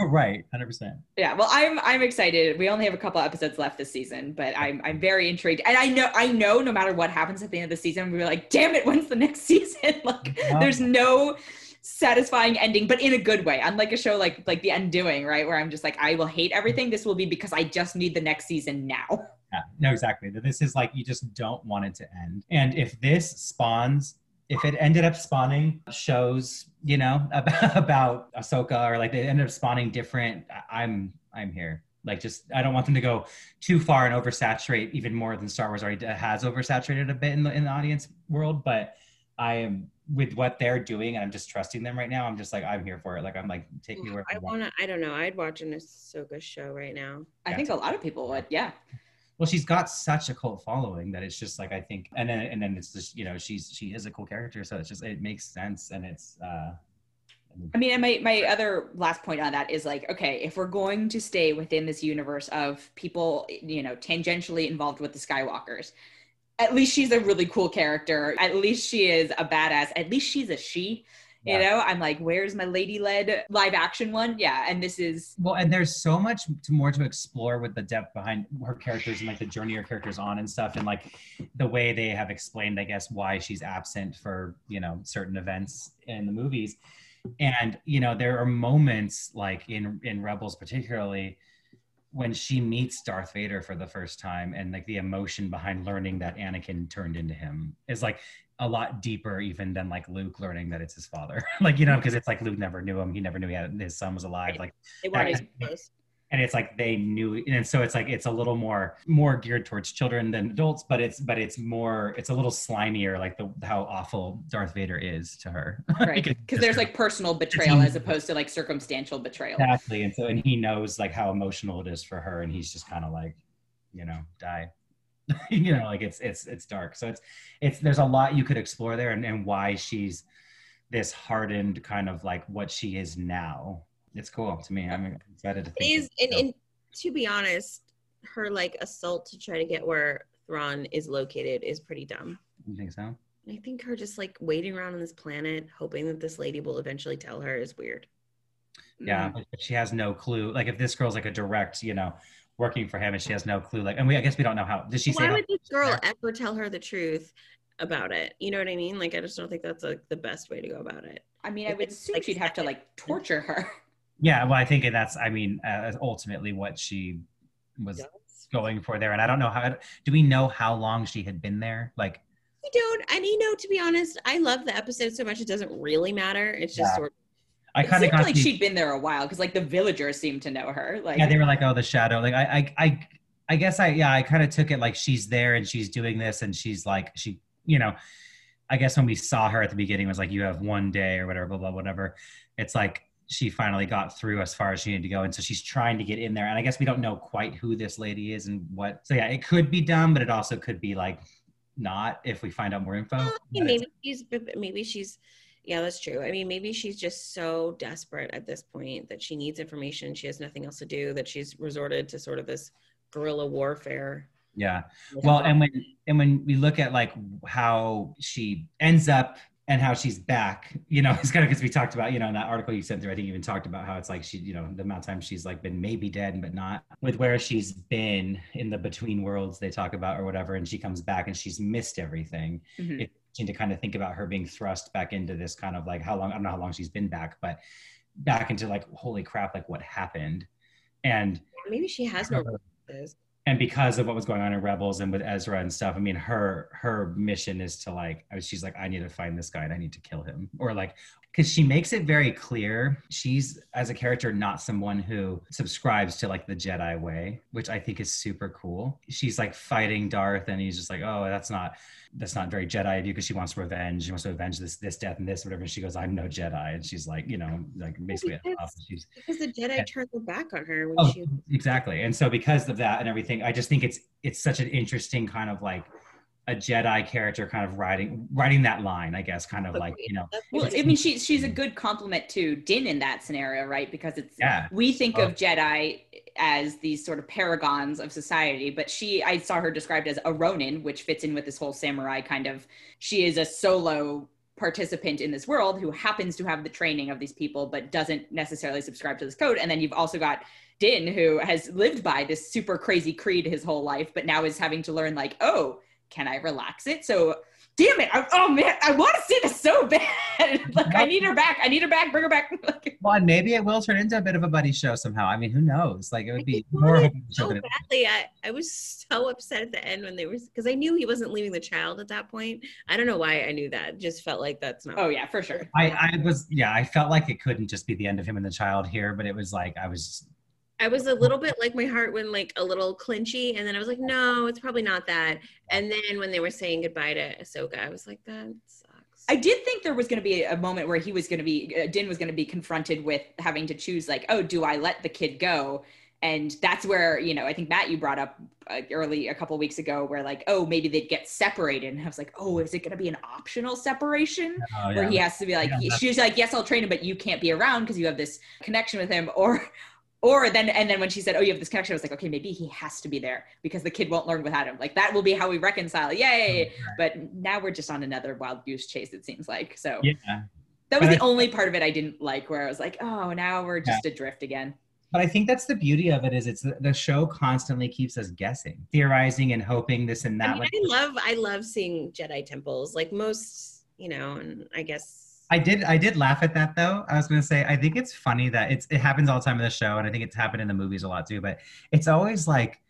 Oh, right, hundred percent. Yeah, well, I'm I'm excited. We only have a couple episodes left this season, but I'm I'm very intrigued, and I know I know no matter what happens at the end of the season, we're like, damn it, when's the next season? like, there's no satisfying ending, but in a good way. Unlike a show like like The Undoing, right, where I'm just like, I will hate everything. This will be because I just need the next season now. Yeah, no, exactly. This is like you just don't want it to end. And if this spawns, if it ended up spawning shows, you know, about, about Ahsoka or like they ended up spawning different, I- I'm I'm here. Like just I don't want them to go too far and oversaturate even more than Star Wars already has oversaturated a bit in the in the audience world. But I am with what they're doing and I'm just trusting them right now. I'm just like I'm here for it. Like I'm like take me where I want to. I don't know. I'd watch an Ahsoka show right now. I Yeah. think a lot of people would, yeah. Well she's got such a cult following that it's just like i think and then and then it's just you know she's she is a cool character so it's just it makes sense and it's uh I mean, and my, my other last point on that is like, okay, if we're going to stay within this universe of people, you know, tangentially involved with the Skywalkers, at least she's a really cool character. At least she is a badass. At least she's a she. You know, I'm like, where's my lady led live action one? Yeah. And this is, Well, and there's so much to, more to explore with the depth behind her characters and like the journey her characters on and stuff, and like the way they have explained, I guess, why she's absent for you know certain events in the movies. And you know, there are moments like in in Rebels, particularly when she meets Darth Vader for the first time, and like the emotion behind learning that Anakin turned into him is like a lot deeper even than like Luke learning that it's his father. like you know, because it's like Luke never knew him, he never knew he had his son was alive. Like They weren't That- as close. and it's like they knew and so it's like it's a little more more geared towards children than adults but it's but it's more it's a little slimier like the how awful darth vader is to her right. Because there's like personal betrayal as opposed to like circumstantial betrayal. exactly and so and he knows like how emotional it is for her and he's just kind of like you know die you know like it's it's it's dark so it's it's there's a lot you could explore there and, and why she's this hardened kind of like what she is now it's cool to me i'm excited to think is, and, and to be honest, her like assault to try to get where Thrawn is located is pretty dumb. you think so I think her just like waiting around on this planet, hoping that this lady will eventually tell her, is weird. Yeah, Mm. but she has no clue. Like if this girl's like a direct, you know, working for him, and she has no clue. Like, and we, I guess we don't know how. Did she say Why that? would this girl ever tell her the truth about it? You know what I mean? Like, I just don't think that's like the best way to go about it. I mean, I would assume like, she'd have to like torture her. Yeah, well, I think that's. I mean, uh, ultimately what she was going for there, and I don't know how. Do we know how long she had been there? Like, We don't, and you know, to be honest, I love the episode so much it doesn't really matter. It's just Yeah. sort I It kind of seemed got like the- she'd been there a while because like the villagers seemed to know her. Like, yeah, they were like, oh, the shadow. Like, I, I, I, I guess I, yeah, I kind of took it like she's there and she's doing this, and she's like, she, you know, I guess when we saw her at the beginning it was like, you have one day or whatever, blah blah whatever. It's like she finally got through as far as she needed to go, and so she's trying to get in there. And I guess we don't know quite who this lady is and what. So yeah, it could be dumb, but it also could be like not if we find out more info. Well, I mean, But it's- maybe she's maybe she's yeah that's true i mean maybe she's just so desperate at this point that she needs information she has nothing else to do that she's resorted to sort of this guerrilla warfare yeah. well and when and when we look at like how she ends up and how she's back you know it's kind of because we talked about you know in that article you sent through i think you even talked about how it's like she you know the amount of time she's like been maybe dead but not with where she's been in the between worlds they talk about or whatever and she comes back and she's missed everything Mhm. it's interesting to kind of think about her being thrust back into this kind of like how long i don't know how long she's been back but back into like holy crap like what happened and maybe she has no references. and because of what was going on in rebels and with ezra and stuff i mean her her mission is to like she's like i need to find this guy and i need to kill him or like because she makes it very clear she's as a character not someone who subscribes to like the jedi way which i think is super cool she's like fighting darth and he's just like oh that's not that's not very jedi of you because she wants revenge she wants to avenge this this death and this whatever and she goes i'm no jedi and she's like you know like basically because- because the jedi Yeah. turned their back on her when Oh, she exactly. And so because of that and everything, I just think it's it's such an interesting kind of like a Jedi character kind of riding riding that line, I guess, kind of like, you know, Well, I mean, she's she's a good complement to Din in that scenario, right? Because it's yeah. we think Oh. of Jedi as these sort of paragons of society, but she I saw her described as a Ronin, which fits in with this whole samurai kind of. She is a solo participant in this world who happens to have the training of these people, but doesn't necessarily subscribe to this code. And then you've also got Din, who has lived by this super crazy creed his whole life, but now is having to learn like, oh, can I relax it? So damn it. I, oh man, I want to see this so bad. like I need her back. I need her back. Bring her back. Well, maybe it will turn into a bit of a buddy show somehow. I mean, who knows? Like it would I be more of a wanted show so than badly. I, I was so upset at the end when they were because I knew he wasn't leaving the child at that point. I don't know why I knew that. It just felt like that's not. oh yeah, for sure. I, I was yeah, I felt like it couldn't just be the end of him and the child here, but it was like I was I was a little bit like my heart went like a little clinchy, and then I was like, no, it's probably not that. And then when they were saying goodbye to Ahsoka, I was like, that sucks. I did think there was going to be a moment where he was going to be, uh, Din was going to be confronted with having to choose, like, oh, do I let the kid go? And that's where, you know, I think Matt, you brought up uh, early a couple weeks ago where, like, oh, maybe they'd get separated. And I was like, oh, is it going to be an optional separation? oh, where he has to be like Yeah, that's- she's like yes i'll train him but you can't be around because you have this connection with him or or then and then when she said oh you have this connection i was like okay maybe he has to be there because the kid won't learn without him like that will be how we reconcile yay oh, but now we're just on another wild goose chase it seems like so yeah That was But the I- only part of it I didn't like, where I was like, oh, now we're just adrift again. But I think that's the beauty of it is it's the, the show constantly keeps us guessing, theorizing and hoping this and I that. mean, Like, I love I love seeing Jedi temples. Like most, you know, and I guess I did I did laugh at that though. I was gonna say I think it's funny that it's it happens all the time in the show, and I think it's happened in the movies a lot too. But it's always like,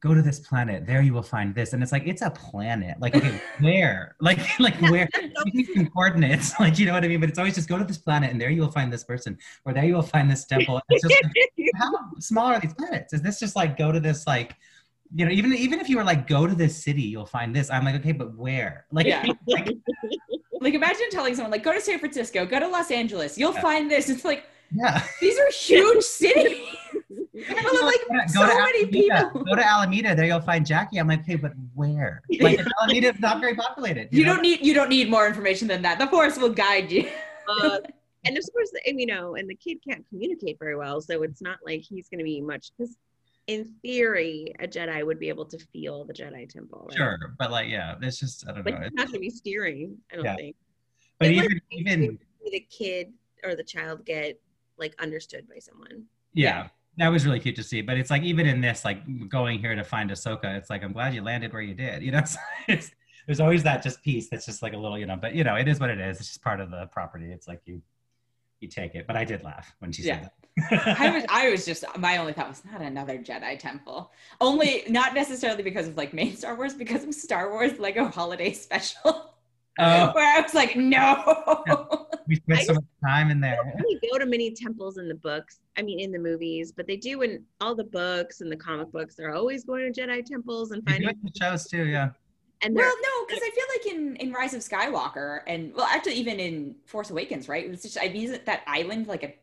go to this planet, there you will find this, and it's like it's a planet. Like okay, where? Like like where? You coordinates, like you know what I mean. But it's always just go to this planet, and there you will find this person, or there you will find this temple. It's just like, how small are these planets? Is this just like go to this like? You know, even even if you were like, go to this city, you'll find this. I'm like, okay, but where? Like, Yeah. like Like imagine telling someone like, go to San Francisco, go to Los Angeles, you'll Yeah. find this. It's like yeah. these are huge cities. Full of, like so many Alameda. people. Go to Alameda. There you'll find Jackie. I'm like, hey, but where? Like Alameda is not very populated. You know? don't need you don't need more information than that. The force will guide you. uh, and of course, and, you know, and the kid can't communicate very well, so it's not like he's going to be much. Because in theory, a Jedi would be able to feel the Jedi temple. Right? Sure, but like, yeah, it's just I don't but know. he's not to be steering. I don't Yeah. think. But It even even The kid or the child get like understood by someone. yeah, that was really cute to see. But it's like even in this, like going here to find Ahsoka, it's like I'm glad you landed where you did. You know, it's, it's there's always that just piece that's just like a little, you know. But you know, it is what it is. It's just part of the property. It's like you you take it. But I did laugh when she Yeah. said that. I was I was just my only thought was not another Jedi temple. Only not necessarily because of like main Star Wars, because of Star Wars Lego Holiday Special. Oh. Where I was like, no. we spent I so much time in there. We go to many temples in the books. I mean, in the movies, but they do in all the books and the comic books. They're always going to Jedi temples and finding. it in the shows too, yeah. And Well, no, because I feel like in in Rise of Skywalker and well, actually even in Force Awakens, right? It was just I mean, isn't that island like a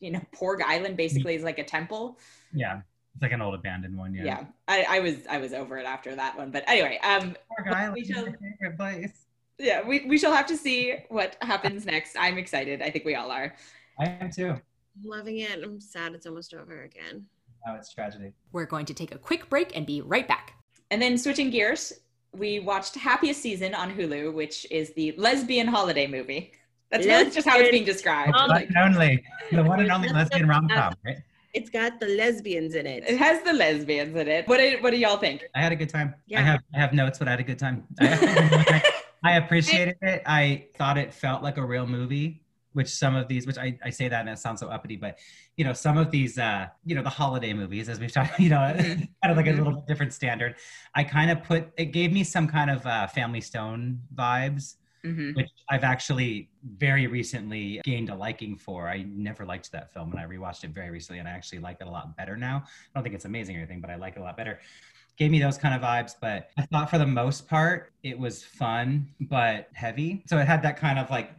you know Porg Island basically is like a temple? Yeah. It's like an old abandoned one, yeah. Yeah, I, I was I was over it after that one, but anyway, um, Porg Well, Island we is shall- my favorite place. yeah, we we shall have to see what happens next. I'm excited. I think we all are. I am too. I'm loving it. I'm sad it's almost over again. Oh, it's tragedy. We're going to take a quick break and be right back. And then switching gears, we watched Happiest Season on Hulu, which is the lesbian holiday movie. That's really just how it's being described. Oh One Like, and only, the one and only lesbian rom com, right? It's got the lesbians in it it. has the lesbians in it. What do, what do y'all think? I had a good time. Yeah. I have I have notes, but I had a good time. I, I appreciated it. I thought it felt like a real movie, which some of these, which I, I say that and it sounds so uppity, but you know, some of these, uh, you know, the holiday movies, as we've talked, you know, Mhm. kind of like a little bit different standard. I kind of put it gave me some kind of uh, Family Stone vibes. Hmm which I've actually very recently gained a liking for. I never liked that film and I rewatched it very recently and I actually like it a lot better now. I don't think it's amazing or anything, but I like it a lot better. Gave me those kind of vibes, but I thought for the most part it was fun but heavy. So it had that kind of like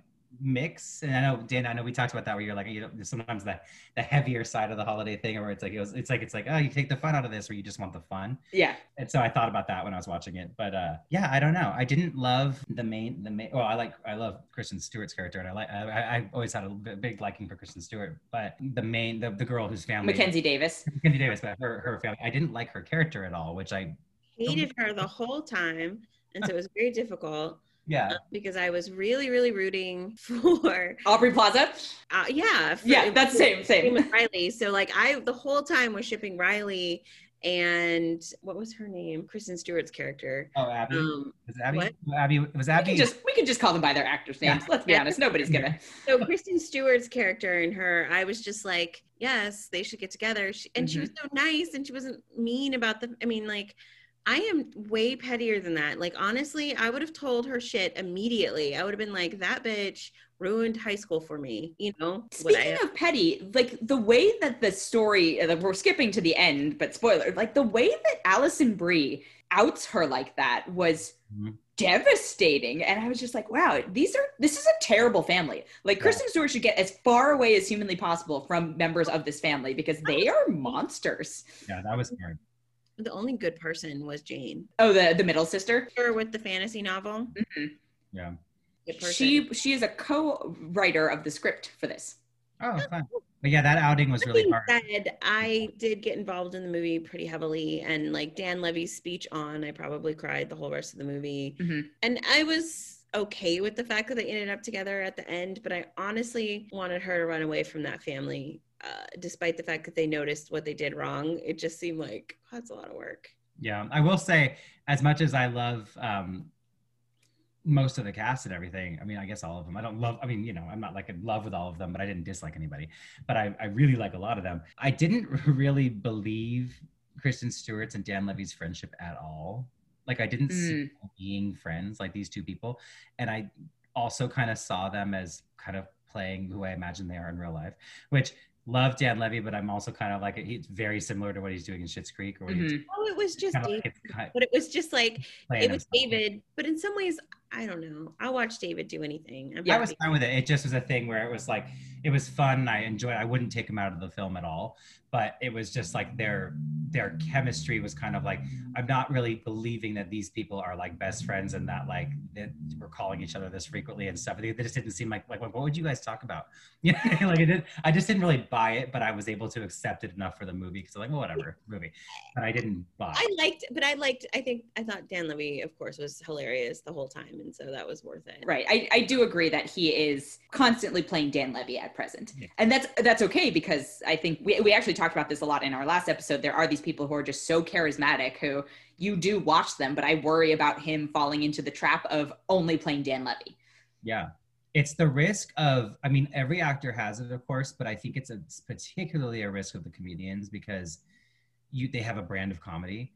mix. And I know dan I know we talked about that where you're like, you know, sometimes the the heavier side of the holiday thing, or where it's like it was, it's like it's like oh, you take the fun out of this, or you just want the fun Yeah. and so I thought about that when I was watching it. But uh, yeah, I don't know. I didn't love the main the main. Well, I like I love Kristen Stewart's character, and I like I, I always had a big liking for Kristen Stewart. But the main the, the girl whose family Mackenzie Davis. Mackenzie Davis, but her her family, I didn't like her character at all. Which I Hated her the whole time. And so it was very difficult yeah uh, because I was really, really rooting for, Aubrey Plaza. uh, yeah. For, Yeah, that's same, same same. with Riley. So like I the whole time was shipping Riley and what was her name? Kristen Stewart's character. oh Abby Um, was it Abby what? Abby it was We Abby can just we can just call them by their actors' names. Yeah. Let's be honest. Nobody's gonna. so Kristen Stewart's character and her, I was just like, yes, they should get together. She, and she was so nice and she wasn't mean about the. I mean, like, I am way pettier than that. Like, honestly, I would have told her shit immediately. I would have been like, that bitch ruined high school for me. You know? Would I Speaking of petty, like the way that the story, uh, we're skipping to the end, but spoiler, like the way that Alison Brie outs her like that was Mhm. devastating. And I was just like, wow, these are, this is a terrible family. Like Yeah. Kristen Stewart should get as far away as humanly possible from members of this family because they are monsters. yeah that was hard. The only good person was Jane. Oh, the, the middle sister. Her with the fantasy novel. yeah Good person. She, she is a co-writer of the script for this. oh fun but yeah that outing was That really hard said, I did get involved in the movie pretty heavily, and like Dan Levy's speech on, I probably cried the whole rest of the movie. Mhm. And I was okay with the fact that they ended up together at the end, but I honestly wanted her to run away from that family. Uh, despite the fact that they noticed what they did wrong, it just seemed like oh, that's a lot of work. Yeah, I will say, as much as I love um, most of the cast and everything, I mean, I guess all of them. I don't love. I mean, you know, I'm not like in love with all of them, but I didn't dislike anybody. But I, I really like a lot of them. I didn't really believe Kristen Stewart's and Dan Levy's friendship at all. Like, I didn't see Mm. them being friends, like these two people, and I also kind of saw them as kind of playing who I imagine they are in real life, which. Love Dan Levy, but I'm also kind of like it's very similar to what he's doing in Schitt's Creek, or what he's Mhm. Oh, it was just David, like it's kind but it was just like it was himself. David. But in some ways, I don't know. I'll watch David do anything. I'm I was fine with it. It just was a thing where it was like it was fun. I enjoyed. I wouldn't take him out of the film at all, but it was just like their their chemistry was kind of like I'm not really believing that these people are like best friends and that like that we're calling each other this frequently and stuff. They, they just didn't seem like like what would you guys talk about? Yeah, like it did. I just didn't really buy it, but I was able to accept it enough for the movie because like well, whatever movie, but I didn't buy. I liked, but I liked. I think I thought Dan Levy, of course, was hilarious the whole time, and so that was worth it. Right. I, I do agree that he is constantly playing Dan Levy at present. Yeah. And that's that's okay because I think we, we actually talked about this a lot in our last episode. There are these people who are just so charismatic who you do watch them, but I worry about him falling into the trap of only playing Dan Levy. Yeah. It's the risk of, I mean, every actor has it, of course, but I think it's a, it's particularly a risk of the comedians because you they have a brand of comedy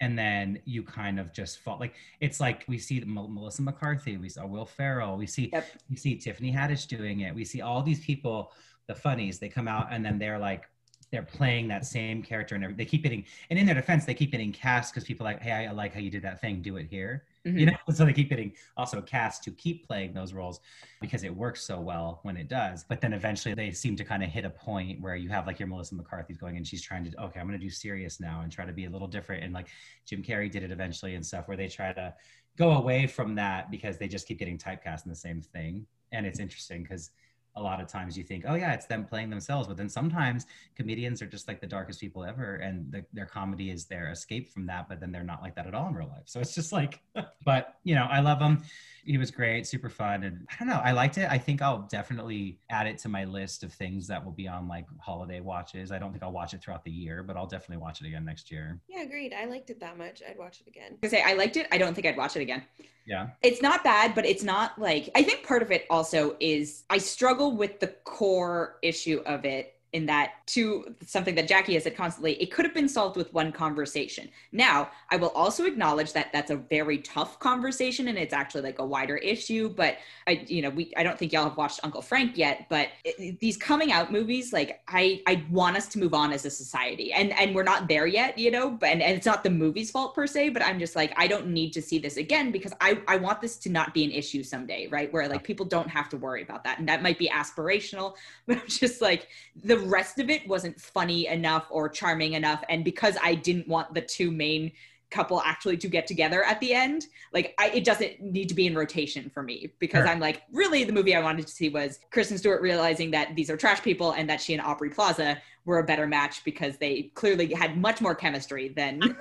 and then you kind of just fall like it's like we see Mel- Melissa McCarthy, we saw Will Ferrell, we see Yep. we see Tiffany Haddish doing it, we see all these people, the funnies, they come out and then they're like they're playing that same character and every- they keep getting and in their defense they keep getting cast because people are like hey I like how you did that thing do it here Mhm. you know so they keep getting also cast to keep playing those roles because it works so well when it does but then eventually they seem to kind of hit a point where you have like your melissa mccarthy's going and she's trying to okay i'm going to do serious now and try to be a little different and like jim carrey did it eventually and stuff where they try to go away from that because they just keep getting typecast in the same thing and it's interesting because a lot of times you think, oh yeah, it's them playing themselves, but then sometimes comedians are just like the darkest people ever, and the, their comedy is their escape from that. But then they're not like that at all in real life. So it's just like, but you know, I love him. He was great, super fun, and I don't know, I liked it. I think I'll definitely add it to my list of things that will be on like holiday watches. I don't think I'll watch it throughout the year, but I'll definitely watch it again next year. Yeah, agreed. I liked it that much. I'd watch it again. I say I liked it. I don't think I'd watch it again. Yeah, It's not bad, but it's not like I think part of it also is I struggle with the core issue of it in that to something that Jackie has said constantly, it could have been solved with one conversation. Now, I will also acknowledge that that's a very tough conversation and it's actually like a wider issue, but I you know, we I don't think y'all have watched Uncle Frank yet, but it, these coming out movies like I I want us to move on as a society. And and we're not there yet, you know, but and, and it's not the movie's fault per se, but I'm just like I don't need to see this again because I I want this to not be an issue someday, right? Where like people don't have to worry about that. And that might be aspirational, but I'm just like the rest of it wasn't funny enough or charming enough and because I didn't want the two main couple actually to get together at the end like I, it doesn't need to be in rotation for me because Sure. i'm like really the movie i wanted to see was kristen stewart realizing that these are trash people and that she and aubrey plaza were a better match because they clearly had much more chemistry than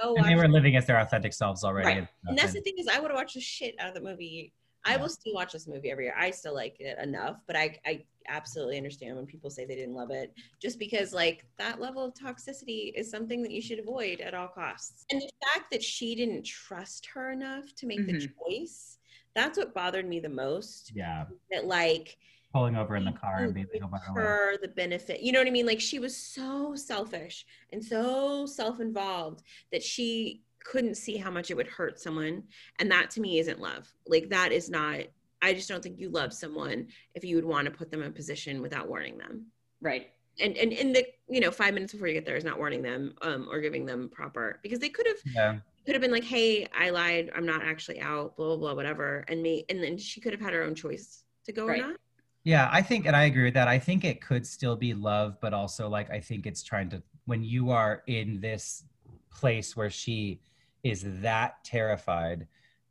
Go and they were living as their authentic selves already. Right. and that's the thing is, I would have watched the shit out of the movie. I will still watch this movie every year. I still like it enough, but I I absolutely understand when people say they didn't love it, just because like that level of toxicity is something that you should avoid at all costs. And the fact that she didn't trust her enough to make the Mhm. choice, that's what bothered me the most. yeah, That like pulling over in the car and being like, oh, the her the benefit. You know what I mean? Like she was so selfish and so self-involved that she couldn't see how much it would hurt someone. And that to me isn't love. Like that is not I just don't think you love someone if you would want to put them in a position without warning them. right And and in the you know, five minutes before you get there is not warning them um or giving them proper because they could have Yeah. could have been like, Hey, I lied, I'm not actually out, blah blah blah, whatever. And me and then she could have had her own choice to go Right. or not. Yeah, I think, and I agree with that. I think it could still be love, but also like I think it's trying to when you are in this place where she is that terrified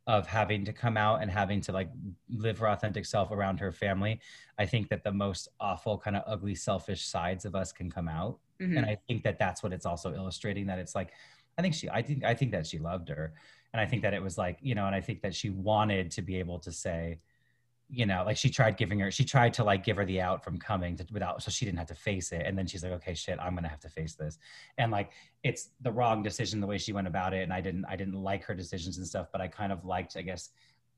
of having to come out and having to like live her authentic self around her family. I think that the most awful, kind of ugly, selfish sides of us can come out. Mhm. And I think that that's what it's also illustrating that it's like I think she, I think, I think that she loved her, and I think that it was like, you know, and I think that she wanted to be able to say, you know, like she tried giving her, she tried to like give her the out from coming to, without, so she didn't have to face it, and then she's like, okay, shit, I'm gonna have to face this, and like it's the wrong decision the way she went about it, and I didn't, I didn't like her decisions and stuff, but I kind of liked, I guess.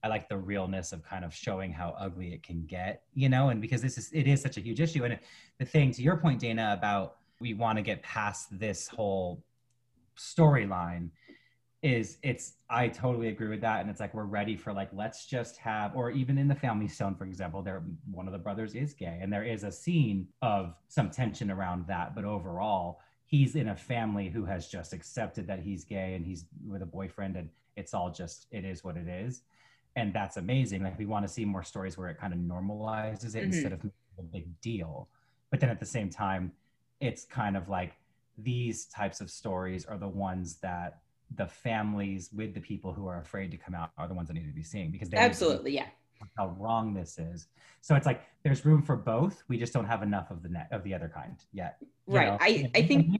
I like the realness of kind of showing how ugly it can get, you know, and because this is it is such a huge issue. And the thing to your point, Dana, about we want to get past this whole storyline is it's I totally agree with that. And it's like we're ready for like let's just have or even in the family stone, for example, there one of the brothers is gay and there is a scene of some tension around that. But overall, he's in a family who has just accepted that he's gay and he's with a boyfriend and it's all just it is what it is. And that's amazing. Like we want to see more stories where it kind of normalizes it mm-hmm. instead of a big deal. But then at the same time, it's kind of like these types of stories are the ones that the families with the people who are afraid to come out are the ones that need to be seeing because they absolutely yeah. how wrong this is. So it's like there's room for both. We just don't have enough of the net of the other kind yet right. know? i i think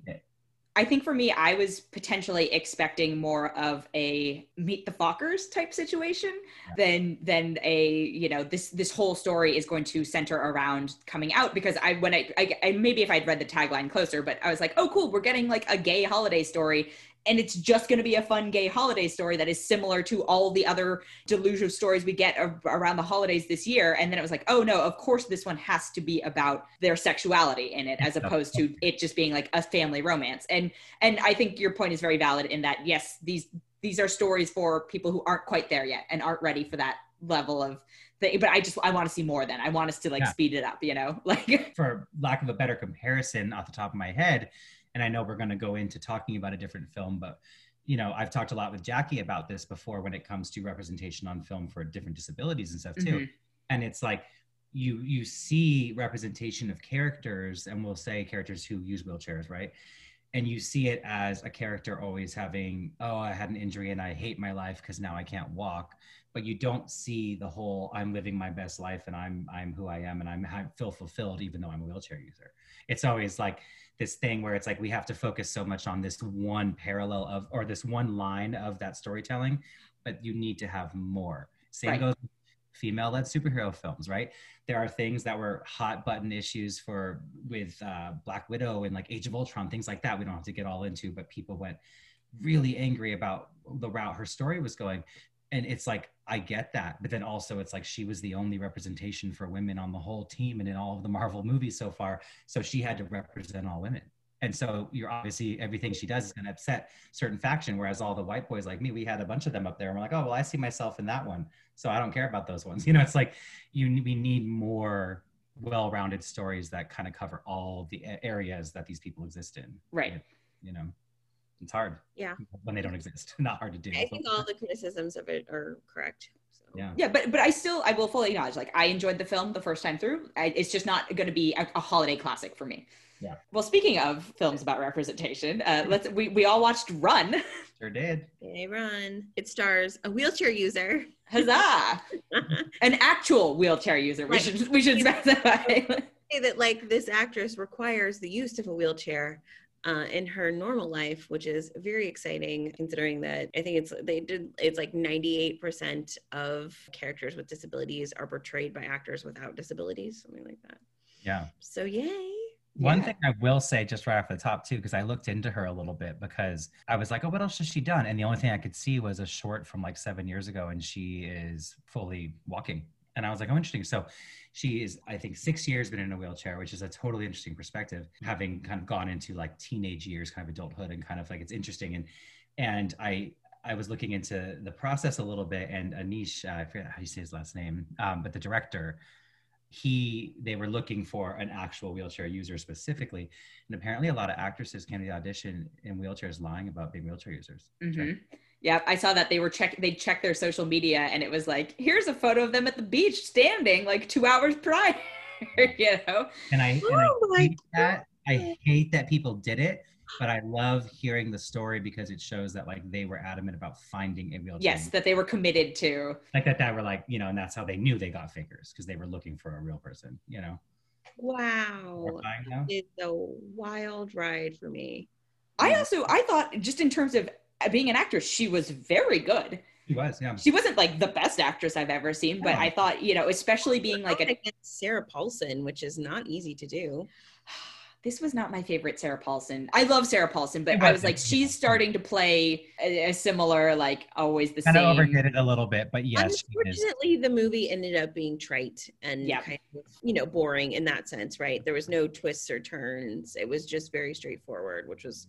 I think for me, I was potentially expecting more of a meet the Fockers type situation yeah. than than a you know this this whole story is going to center around coming out because I when I, I, I maybe if I'd read the tagline closer, but I was like, oh cool, we're getting like a gay holiday story and it's just going to be a fun gay holiday story that is similar to all the other delusional stories we get around the holidays this year. And then it was like oh no of course this one has to be about their sexuality in it as opposed to it just being like a family romance. And and i think your point is very valid in that yes these these are stories for people who aren't quite there yet and aren't ready for that level of thing but i just i want to see more then. I want us to like yeah. speed it up you know? Like for lack of a better comparison off the top of my head and I know we're going to go into talking about a different film, but you know, I've talked a lot with Jackie about this before when it comes to representation on film for different disabilities and stuff too. Mm-hmm. And it's like you you see representation of characters, and we'll say characters who use wheelchairs, right? And you see it as a character always having, oh, I had an injury and I hate my life because now I can't walk. But you don't see the whole I'm living my best life and I'm I'm who I am and I'm I feel fulfilled even though I'm a wheelchair user. It's always like this thing where it's like we have to focus so much on this one parallel of or this one line of that storytelling but you need to have more. Same right. goes female led superhero films right? There are things that were hot button issues for with uh, black widow and like age of ultron things like that we don't have to get all into but people went really angry about the route her story was going and it's like I get that, but then also it's like she was the only representation for women on the whole team and in all of the Marvel movies so far. So she had to represent all women. And so you're obviously everything she does is going to upset certain faction. Whereas all the white boys like me, we had a bunch of them up there, and we're like, oh well, I see myself in that one, so I don't care about those ones. You know, it's like you we need more well-rounded stories that kind of cover all the areas that these people exist in. Right. You know it's hard. Yeah. When they don't exist, not hard to do. I think all the criticisms of it are correct. So. Yeah. Yeah, but but I still I will fully acknowledge like I enjoyed the film the first time through. I, it's just not going to be a, a, holiday classic for me. Yeah. Well, speaking of films about representation, uh, let's we we all watched Run. Sure did. Yay, Run! It stars a wheelchair user. Huzzah! An actual wheelchair user. We right. should we should specify. Say that like this actress requires the use of a wheelchair uh, in her normal life, which is very exciting considering that I think it's they did it's like 98% of characters with disabilities are portrayed by actors without disabilities, something like that. Yeah. So yay. One yeah. thing I will say just right off the top too, because I looked into her a little bit because I was like, oh, what else has she done? And the only thing I could see was a short from like seven years ago, and she is fully walking. And I was like, oh, interesting. So she is, I think, six years been in a wheelchair, which is a totally interesting perspective, having kind of gone into like teenage years, kind of adulthood, and kind of like it's interesting. And and I I was looking into the process a little bit, and Aneesh, uh, I forget how you say his last name, um, but the director, he they were looking for an actual wheelchair user specifically, and apparently a lot of actresses came to the audition in wheelchairs lying about being wheelchair users. Mm-hmm. Yeah, I saw that they were check they checked their social media and it was like, here's a photo of them at the beach standing like two hours prior. you know? And I, and oh I hate that. I hate that people did it, but I love hearing the story because it shows that like they were adamant about finding a real Yes, that they were committed to. Like that that were like, you know, and that's how they knew they got figures because they were looking for a real person, you know. Wow. It's a wild ride for me. I also I thought just in terms of Uh, being an actress, she was very good. She was, yeah. She wasn't like the best actress I've ever seen, but No. I thought, you know, especially being like a Sarah Paulson, which is not easy to do. this was not my favorite Sarah Paulson. I love Sarah Paulson, but It I was like, she's starting to play a, a similar, like always the Kind of overdid it a little bit, but yes, she is. Unfortunately, the movie ended up being trite and Yeah. kind of, you know, boring in that sense, right? There was no twists or turns. It was just very straightforward, which was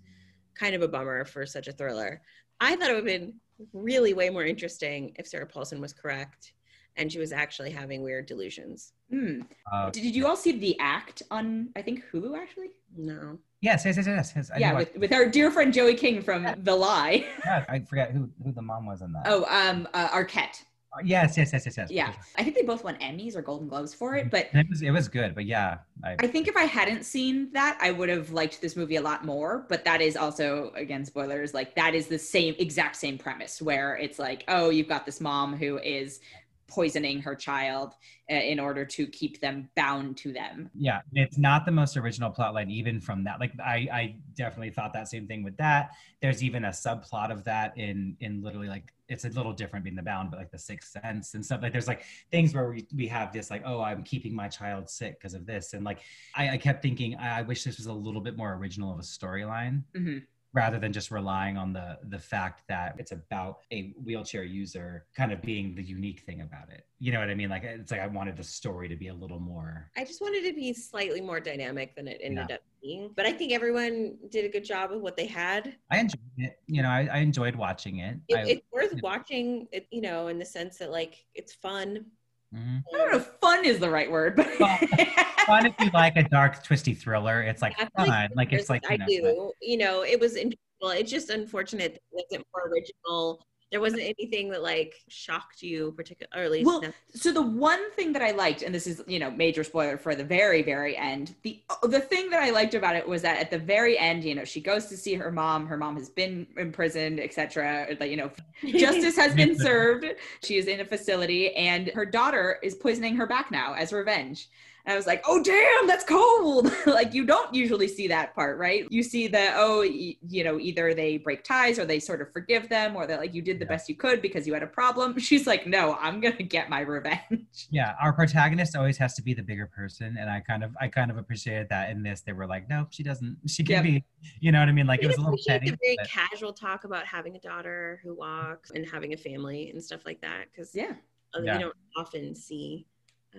kind of a bummer for such a thriller. I thought it would have been really way more interesting if Sarah Paulson was correct and she was actually having weird delusions. Hmm. Uh, Did you all see the act on I think Hulu actually? No. yes, yes, yes, yes. yes. Yeah, knew I- with, with our dear friend Joey King from The Lie. yeah, I forget who who the mom was in that. Oh, um, uh, Arquette. Yes, yes, yes, yes, yes. Yeah, I think they both won Emmys or Golden Globes for it. Mm-hmm. But it was it was good, but yeah, I, I think if I hadn't seen that, I would have liked this movie a lot more. But that is also, again, spoilers. Like that is the same exact same premise where it's like, oh, you've got this mom who is poisoning her child uh, in order to keep them bound to them. yeah, it's not the most original plotline even from that. Like I I definitely thought that same thing with that. There's even a subplot of that in in literally like it's a little different being the bound, but like the sixth sense and stuff. Like there's like things where we, we have this like, oh, I'm keeping my child sick because of this. And like I, I kept thinking, I, I wish this was a little bit more original of a storyline. hmm rather than just relying on the the fact that it's about a wheelchair user kind of being the unique thing about it. You know what I mean? Like it's like I wanted the story to be a little more. I just wanted to be slightly more dynamic than it ended Yeah. up being. But I think everyone did a good job with what they had. I enjoyed it. You know, I, I enjoyed watching it. It, I, it's worth watching, it, you know, in the sense that like it's fun. Mhm. I don't know if fun is the right word, but Well, Fun if you like a dark, twisty thriller. It's like I feel fun. Like it's like I you know, do. You know, it was enjoyable. It's just unfortunate that it wasn't more original. There wasn't anything that like shocked you particularly, or at least Well, no- so the one thing that I liked, and this is you know major spoiler for the very very end, the oh, the thing that I liked about it was that at the very end, you know, she goes to see her mom. Her mom has been imprisoned, etc. Like you know, justice has been served. She is in a facility, and her daughter is poisoning her back now as revenge. And I was like, oh damn, that's cold. like you don't usually see that part, right? You see the oh, y- you know, either they break ties or they sort of forgive them, or they're like, you did the Yeah. best you could because you had a problem. She's like, no, I'm gonna get my revenge. yeah, our protagonist always has to be the bigger person, and I kind of I kind of appreciated that in this. They were like, no, she doesn't. She can Yep. be. You know what I mean? Like I it was a little petty. the very but- casual talk about having a daughter who walks and having a family and stuff like that because Yeah. Uh, yeah. you don't often see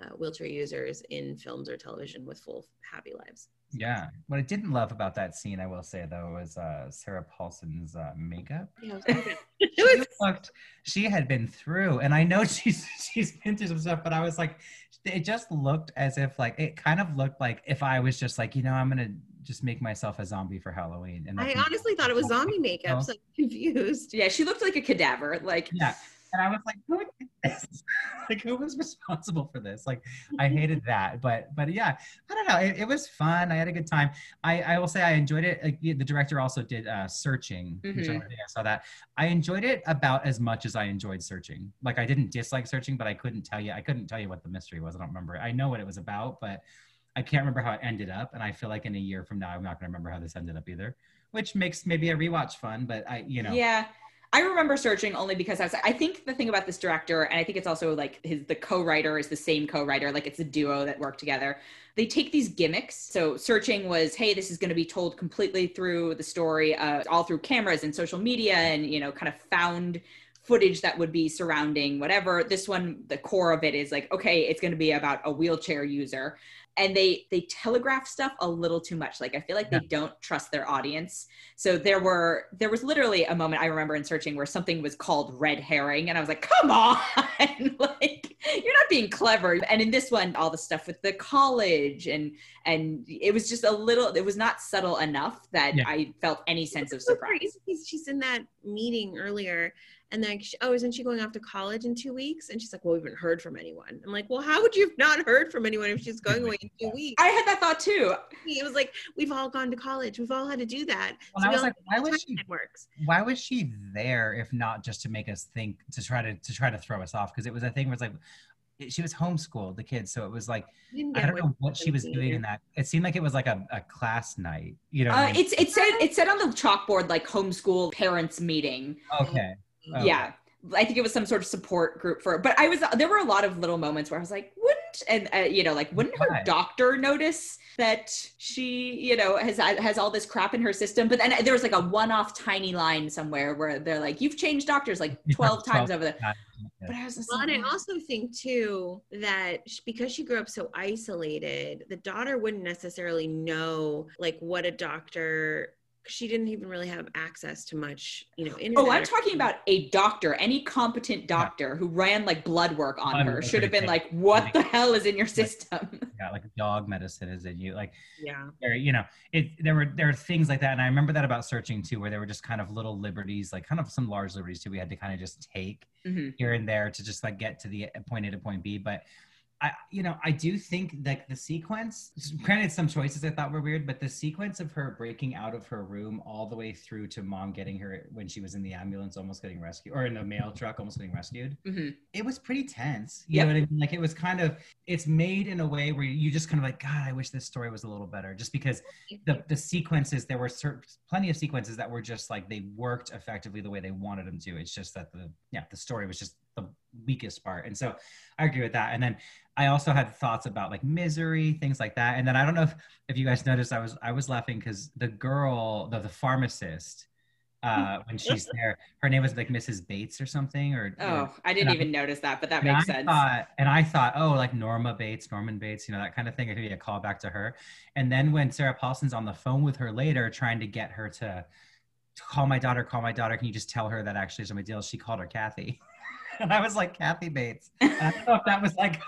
uh, wheelchair users in films or television with full happy lives. Yeah. What I didn't love about that scene, I will say though, was uh, Sarah Paulson's uh, makeup. Yeah, it was. She looked, she had been through, and I know she's she's been through some stuff, but I was like, it just looked as if like it kind of looked like if I was just like, you know, I'm gonna just make myself a zombie for Halloween. And I honestly thought it was zombie makeup, so I'm confused. Yeah, she looked like a cadaver. Like Yeah. And I was like, who did this? like who was responsible for this? Like I hated that. But but yeah, I don't know. It, it was fun. I had a good time. I, I will say I enjoyed it. Like, the director also did uh searching, which I I saw that. I enjoyed it about as much as I enjoyed searching. Like I didn't dislike searching, but I couldn't tell you I couldn't tell you what the mystery was. I don't remember. I know what it was about, but I can't remember how it ended up. And I feel like in a year from now I'm not gonna remember how this ended up either. Which makes maybe a rewatch fun, but I you know Yeah. I remember searching only because I was I think the thing about this director, and I think it's also like his the co-writer is the same co-writer, like it's a duo that work together. They take these gimmicks. So searching was, hey, this is going to be told completely through the story, uh, all through cameras and social media, and you know, kind of found footage that would be surrounding whatever. This one, the core of it is like, okay, it's going to be about a wheelchair user. And they they telegraph stuff a little too much. Like I feel like they don't trust their audience. So there were there was literally a moment I remember in searching where something was called red herring, and I was like, "Come on, like you're not being clever." And in this one, all the stuff with the college and and it was just a little. It was not subtle enough that Yeah. I felt any sense of surprise. She's- She's in that meeting earlier, and then she, oh, isn't she going off to college in two weeks? And she's like, well, we haven't heard from anyone. I'm like, well, how would you have not heard from anyone if she's going away in two weeks? I had that thought too. It was like we've all gone to college. We've all had to do that. Well, So I was like, why was she works? why was she there if not just to make us think to try to to try to throw us off because it was a thing where it's like she was homeschooled the kids, so it was like I don't know what she was doing in that. It seemed like it was like a, a class night, you know. Uh, I mean? it's it said it said on the chalkboard like homeschool parents meeting. okay. Oh. Yeah. I think it was some sort of support group for but I was there were a lot of little moments where I was like, wouldn't and uh, you know, like wouldn't her Why? doctor notice that she, you know, has has all this crap in her system? But then there was like a one-off tiny line somewhere where they're like, You've changed doctors like 12 times over the but I was just Well, and I also think too that because she grew up so isolated, the daughter wouldn't necessarily know like what a doctor. She didn't even really have access to much, you know. Internet Oh, I'm talking about a doctor, any competent doctor who ran like blood work on Blood her work should have been like, what the hell is in your system? Yeah, like dog medicine is in you. Like Yeah. there, you know, it there were there were things like that. And I remember that about searching too, where there were just kind of little liberties, like kind of some large liberties too. We had to kind of just take Mhm. here and there to just like get to the point A to point B. But I, you know, I do think like the sequence, granted, some choices I thought were weird, but the sequence of her breaking out of her room all the way through to mom getting her when she was in the ambulance, almost getting rescued, or in the mail truck, almost getting rescued. Mhm. It was pretty tense. You Yep. know what I mean? Like it was kind of, it's made in a way where you just kind of like, God, I wish this story was a little better, just because the the sequences there were certain plenty of sequences that were just like they worked effectively the way they wanted them to it's just that the yeah the story was just the weakest part and so i agree with that and then i also had thoughts about like misery things like that and then i don't know if, if you guys noticed i was i was laughing because the girl the, the pharmacist uh when she's there her name was like mrs bates or something or Oh, I didn't And I- even notice that, but that makes I sense. Thought, and I thought, oh, like Norma Bates, Norman Bates, you know, that kind of thing. It could be a callback to her. And then when Sarah Paulson's on the phone with her later, trying to get her to, to call my daughter, call my daughter, can you just tell her that actually no big deal? She called her Kathy. and I was like, Kathy Bates. And I don't know if that was like,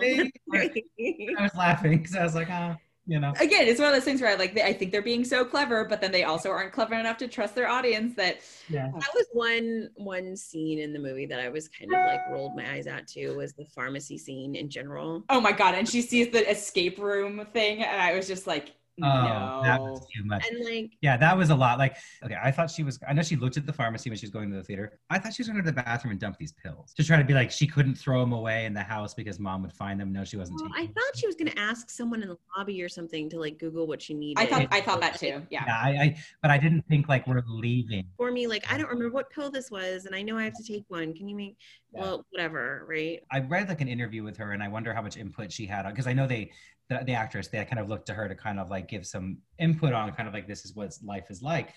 thing, I was laughing because I was like, oh, you know. Again, it's one of those things where I like. I think they're being so clever, but then they also aren't clever enough to trust their audience. That Yeah. that was one one scene in the movie that I was kind of like rolled my eyes at too was the pharmacy scene in general. oh my god! And she sees the escape room thing, and I was just like, Oh, no. that was too much. And like Yeah, that was a lot. Like, okay, I thought she was. I know she looked at the pharmacy when she was going to the theater. I thought she was going to the bathroom and dump these pills to try to be like she couldn't throw them away in the house because mom would find them. No, she wasn't well, I taking. them. thought she was gonna ask someone in the lobby or something to like Google what she needed. I thought I thought that too. Yeah. Yeah, I, I. But I didn't think like we're leaving. for me, like I don't remember what pill this was, and I know I have to take one. Can you make Yeah. well whatever, right? I read like an interview with her, and I wonder how much input she had on because I know they, the, the actress, they kind of looked to her to kind of like give some input on kind of like this is what life is like.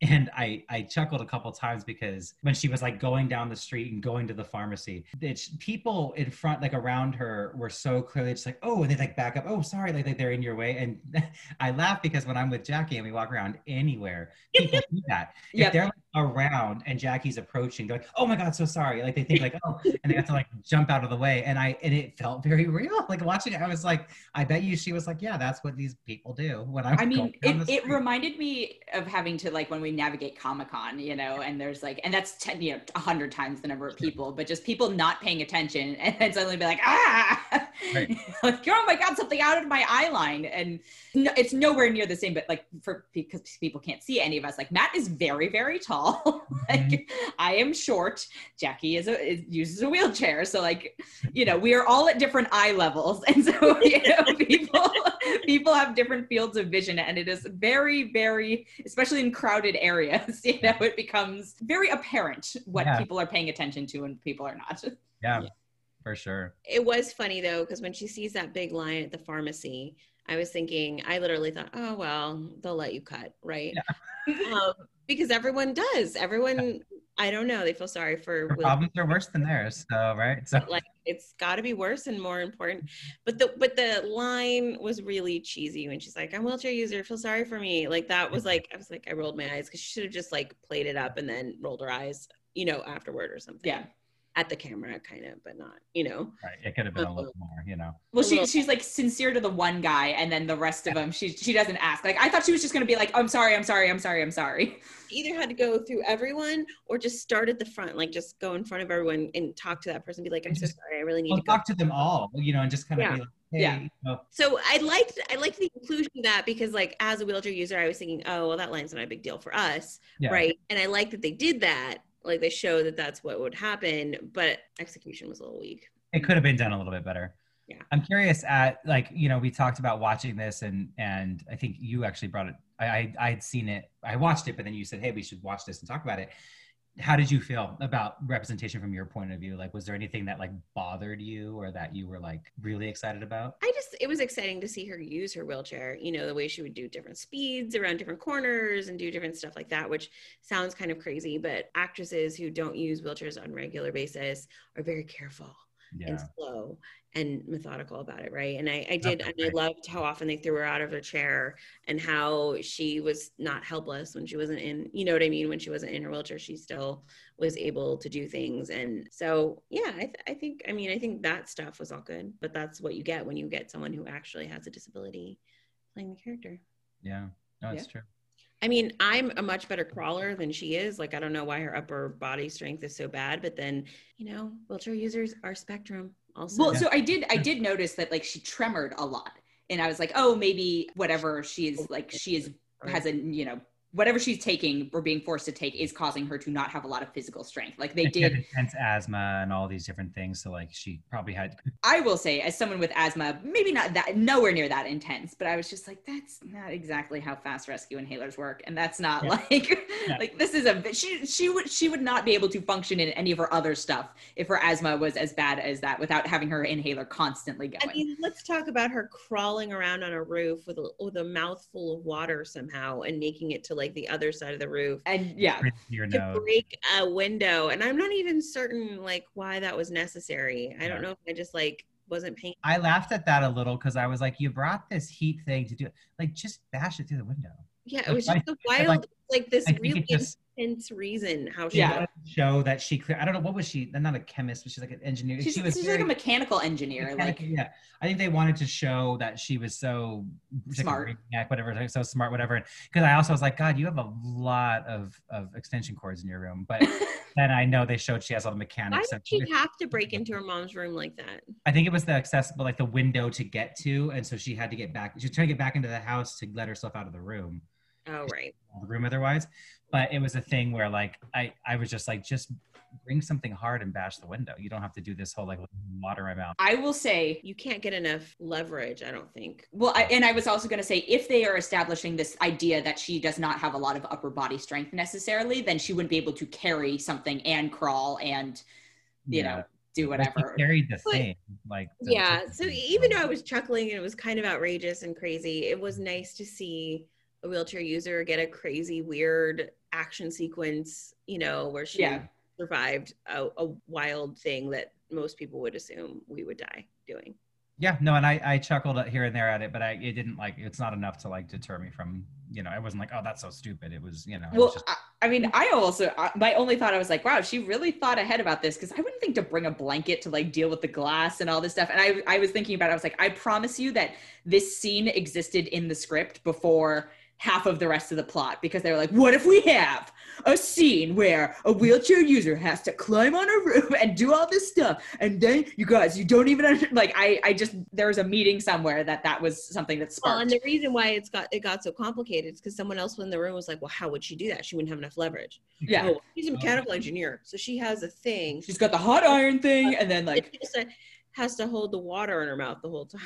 And I I chuckled a couple times because when she was like going down the street and going to the pharmacy, it's people in front like around her were so clearly just like oh, and they like back up. Oh, sorry, like, like they're in your way. And I laugh because when I'm with Jackie and we walk around anywhere, people do that. If Yep. they're like, around and Jackie's approaching, they're like, "Oh my god, so sorry!" Like they think like, "Oh," and they have to like jump out of the way. And I and it felt very real. Like watching it, I was like, "I bet you." She was like, "Yeah, that's what these people do." When I'm I mean, it, it reminded me of having to like when we navigate Comic Con, you know, and there's like, and that's ten, you know, a hundred times the number of people, but just people not paying attention and suddenly be like, ah, Right. like, oh my god, something out of my eye line, and no, it's nowhere near the same. But like for because people can't see any of us, like Matt is very very tall, Mm-hmm. like I am short. Jackie is a is, uses a wheelchair, so like you know we are all at different eye levels, and so you know people people have different fields of vision, and it is very very especially in crowded areas. You know, it becomes very apparent what Yeah. people are paying attention to and people are not. yeah, for sure. It was funny though, because when she sees that big line at the pharmacy, I was thinking, I literally thought, oh well, they'll let you cut, right? um, because everyone does. Everyone, I don't know, they feel sorry for Her problems are worse than theirs, so right. So like it's got to be worse and more important. But the but the line was really cheesy when she's like, "I'm a wheelchair user, feel sorry for me." Like that was like I was like I rolled my eyes because she should have just like played it up and then rolled her eyes, you know, afterward or something. Yeah. At the camera, kind of, but not, you know. right, it could have been a um, little more, you know. Well, A she, she's like sincere to the one guy, and then the rest of them, she she doesn't ask. Like I thought she was just gonna be like, oh, "I'm sorry, I'm sorry, I'm sorry, I'm sorry." Either had to go through everyone or just start at the front, like just go in front of everyone and talk to that person, be like, "I'm so sorry, I really need Well, to go." talk to them all, you know, and just kind of Yeah. be like, hey, Yeah. you know, So I liked I liked the inclusion of that because like as a wheelchair user, I was thinking, oh well, that line's not a big deal for us, yeah. right? And I like that they did that. Like they show that that's what would happen, but execution was a little weak. it could have been done a little bit better. Yeah. I'm curious at like you know we talked about watching this and and I think you actually brought it. I I I'd seen it. I watched it, but then you said, hey, we should watch this and talk about it. How did you feel about representation from your point of view? Like, was there anything that like bothered you or that you were like really excited about? I just it was exciting to see her use her wheelchair. You know the way she would do different speeds around different corners and do different stuff like that, which sounds kind of crazy. But actresses who don't use wheelchairs on a regular basis are very careful Yeah. and slow and methodical about it, right? And I, I did, Okay, and I loved how often they threw her out of her chair and how she was not helpless when she wasn't in, you know what I mean? When she wasn't in her wheelchair, she still was able to do things. And so, yeah, I, th- I think, I mean, I think that stuff was all good, but that's what you get when you get someone who actually has a disability playing the character. Yeah. No, it's Yeah. true. I mean, I'm a much better crawler than she is. Like, I don't know why her upper body strength is so bad, but then, you know, wheelchair users are spectrum also. Well, so I did I did notice that like she tremored a lot. And I was like, oh, maybe whatever she is like she is has a you know whatever she's taking or being forced to take is causing her to not have a lot of physical strength. Like they And did. intense asthma and all these different things. So like she probably had I will say, as someone with asthma, maybe not that nowhere near that intense, but I was just like, that's not exactly how fast rescue inhalers work, and that's not Yeah. like Yeah. like this is a she she would she would not be able to function in any of her other stuff if her asthma was as bad as that without having her inhaler constantly going. I mean, let's talk about her crawling around on a roof with a, with a mouthful of water somehow and making it to like the other side of the roof and yeah, your to nose. break a window. And I'm not even certain like why that was necessary. I don't know if I just like wasn't paying. I laughed at that a little because I was like, you brought this heat thing to do it. Like, just bash it through the window. Yeah, it Like, was just a I- I wild, like this I really just intense reason how she Yeah. show that she clear. I don't know what was she. Not a chemist, but she's like an engineer. she's, she was she's very like a mechanical engineer. mechanical- Like yeah. I think they wanted to show that she was so she's like Smart. whatever, like, so smart, whatever. Because I also was like, God, you have a lot of of extension cords in your room. But then I know they showed she has all the Why mechanics. did she have to break into her mom's room like that? I think it was the accessible, like the window to get to, and so she had to get back. She was trying to get back into the house to let herself out of the room. Oh, right. the room otherwise. But it was a thing where like I I was just like just bring something hard and bash the window. You don't have to do this whole like water my mouth. I will say, You can't get enough leverage, I don't think. well, I, and I was also going to say, if they are establishing this idea that she does not have a lot of upper body strength necessarily, then she wouldn't be able to carry something and crawl and you know do But she whatever. carried the But- thing like the- Yeah. So even though I was chuckling and it was kind of outrageous and crazy, it was nice to see a wheelchair user get a crazy, weird action sequence, you know, where she Yeah. survived a, a wild thing that most people would assume we would die doing. yeah no, and I I chuckled here and there at it, but I it didn't like it's not enough to like deter me from you know I wasn't like oh that's so stupid. It was you know Well, just, I, I mean, I also I, my only thought I was like, wow, she really thought ahead about this because I wouldn't think to bring a blanket to like deal with the glass and all this stuff. And I I was thinking about it. I was like, I promise you that this scene existed in the script before half of the rest of the plot because they were like, what if we have a scene where a wheelchair user has to climb on a roof and do all this stuff, and then you guys, you don't even under- like. I I just there was a meeting somewhere that that was something that sparked. Well, and the reason why it's got it got so complicated is because someone else in the room was like, "Well, how would she do that? She wouldn't have enough leverage." yeah, Oh, she's a mechanical engineer, so she has a thing. she's got the hot iron thing, and then like She just uh, has to hold the water in her mouth the whole time.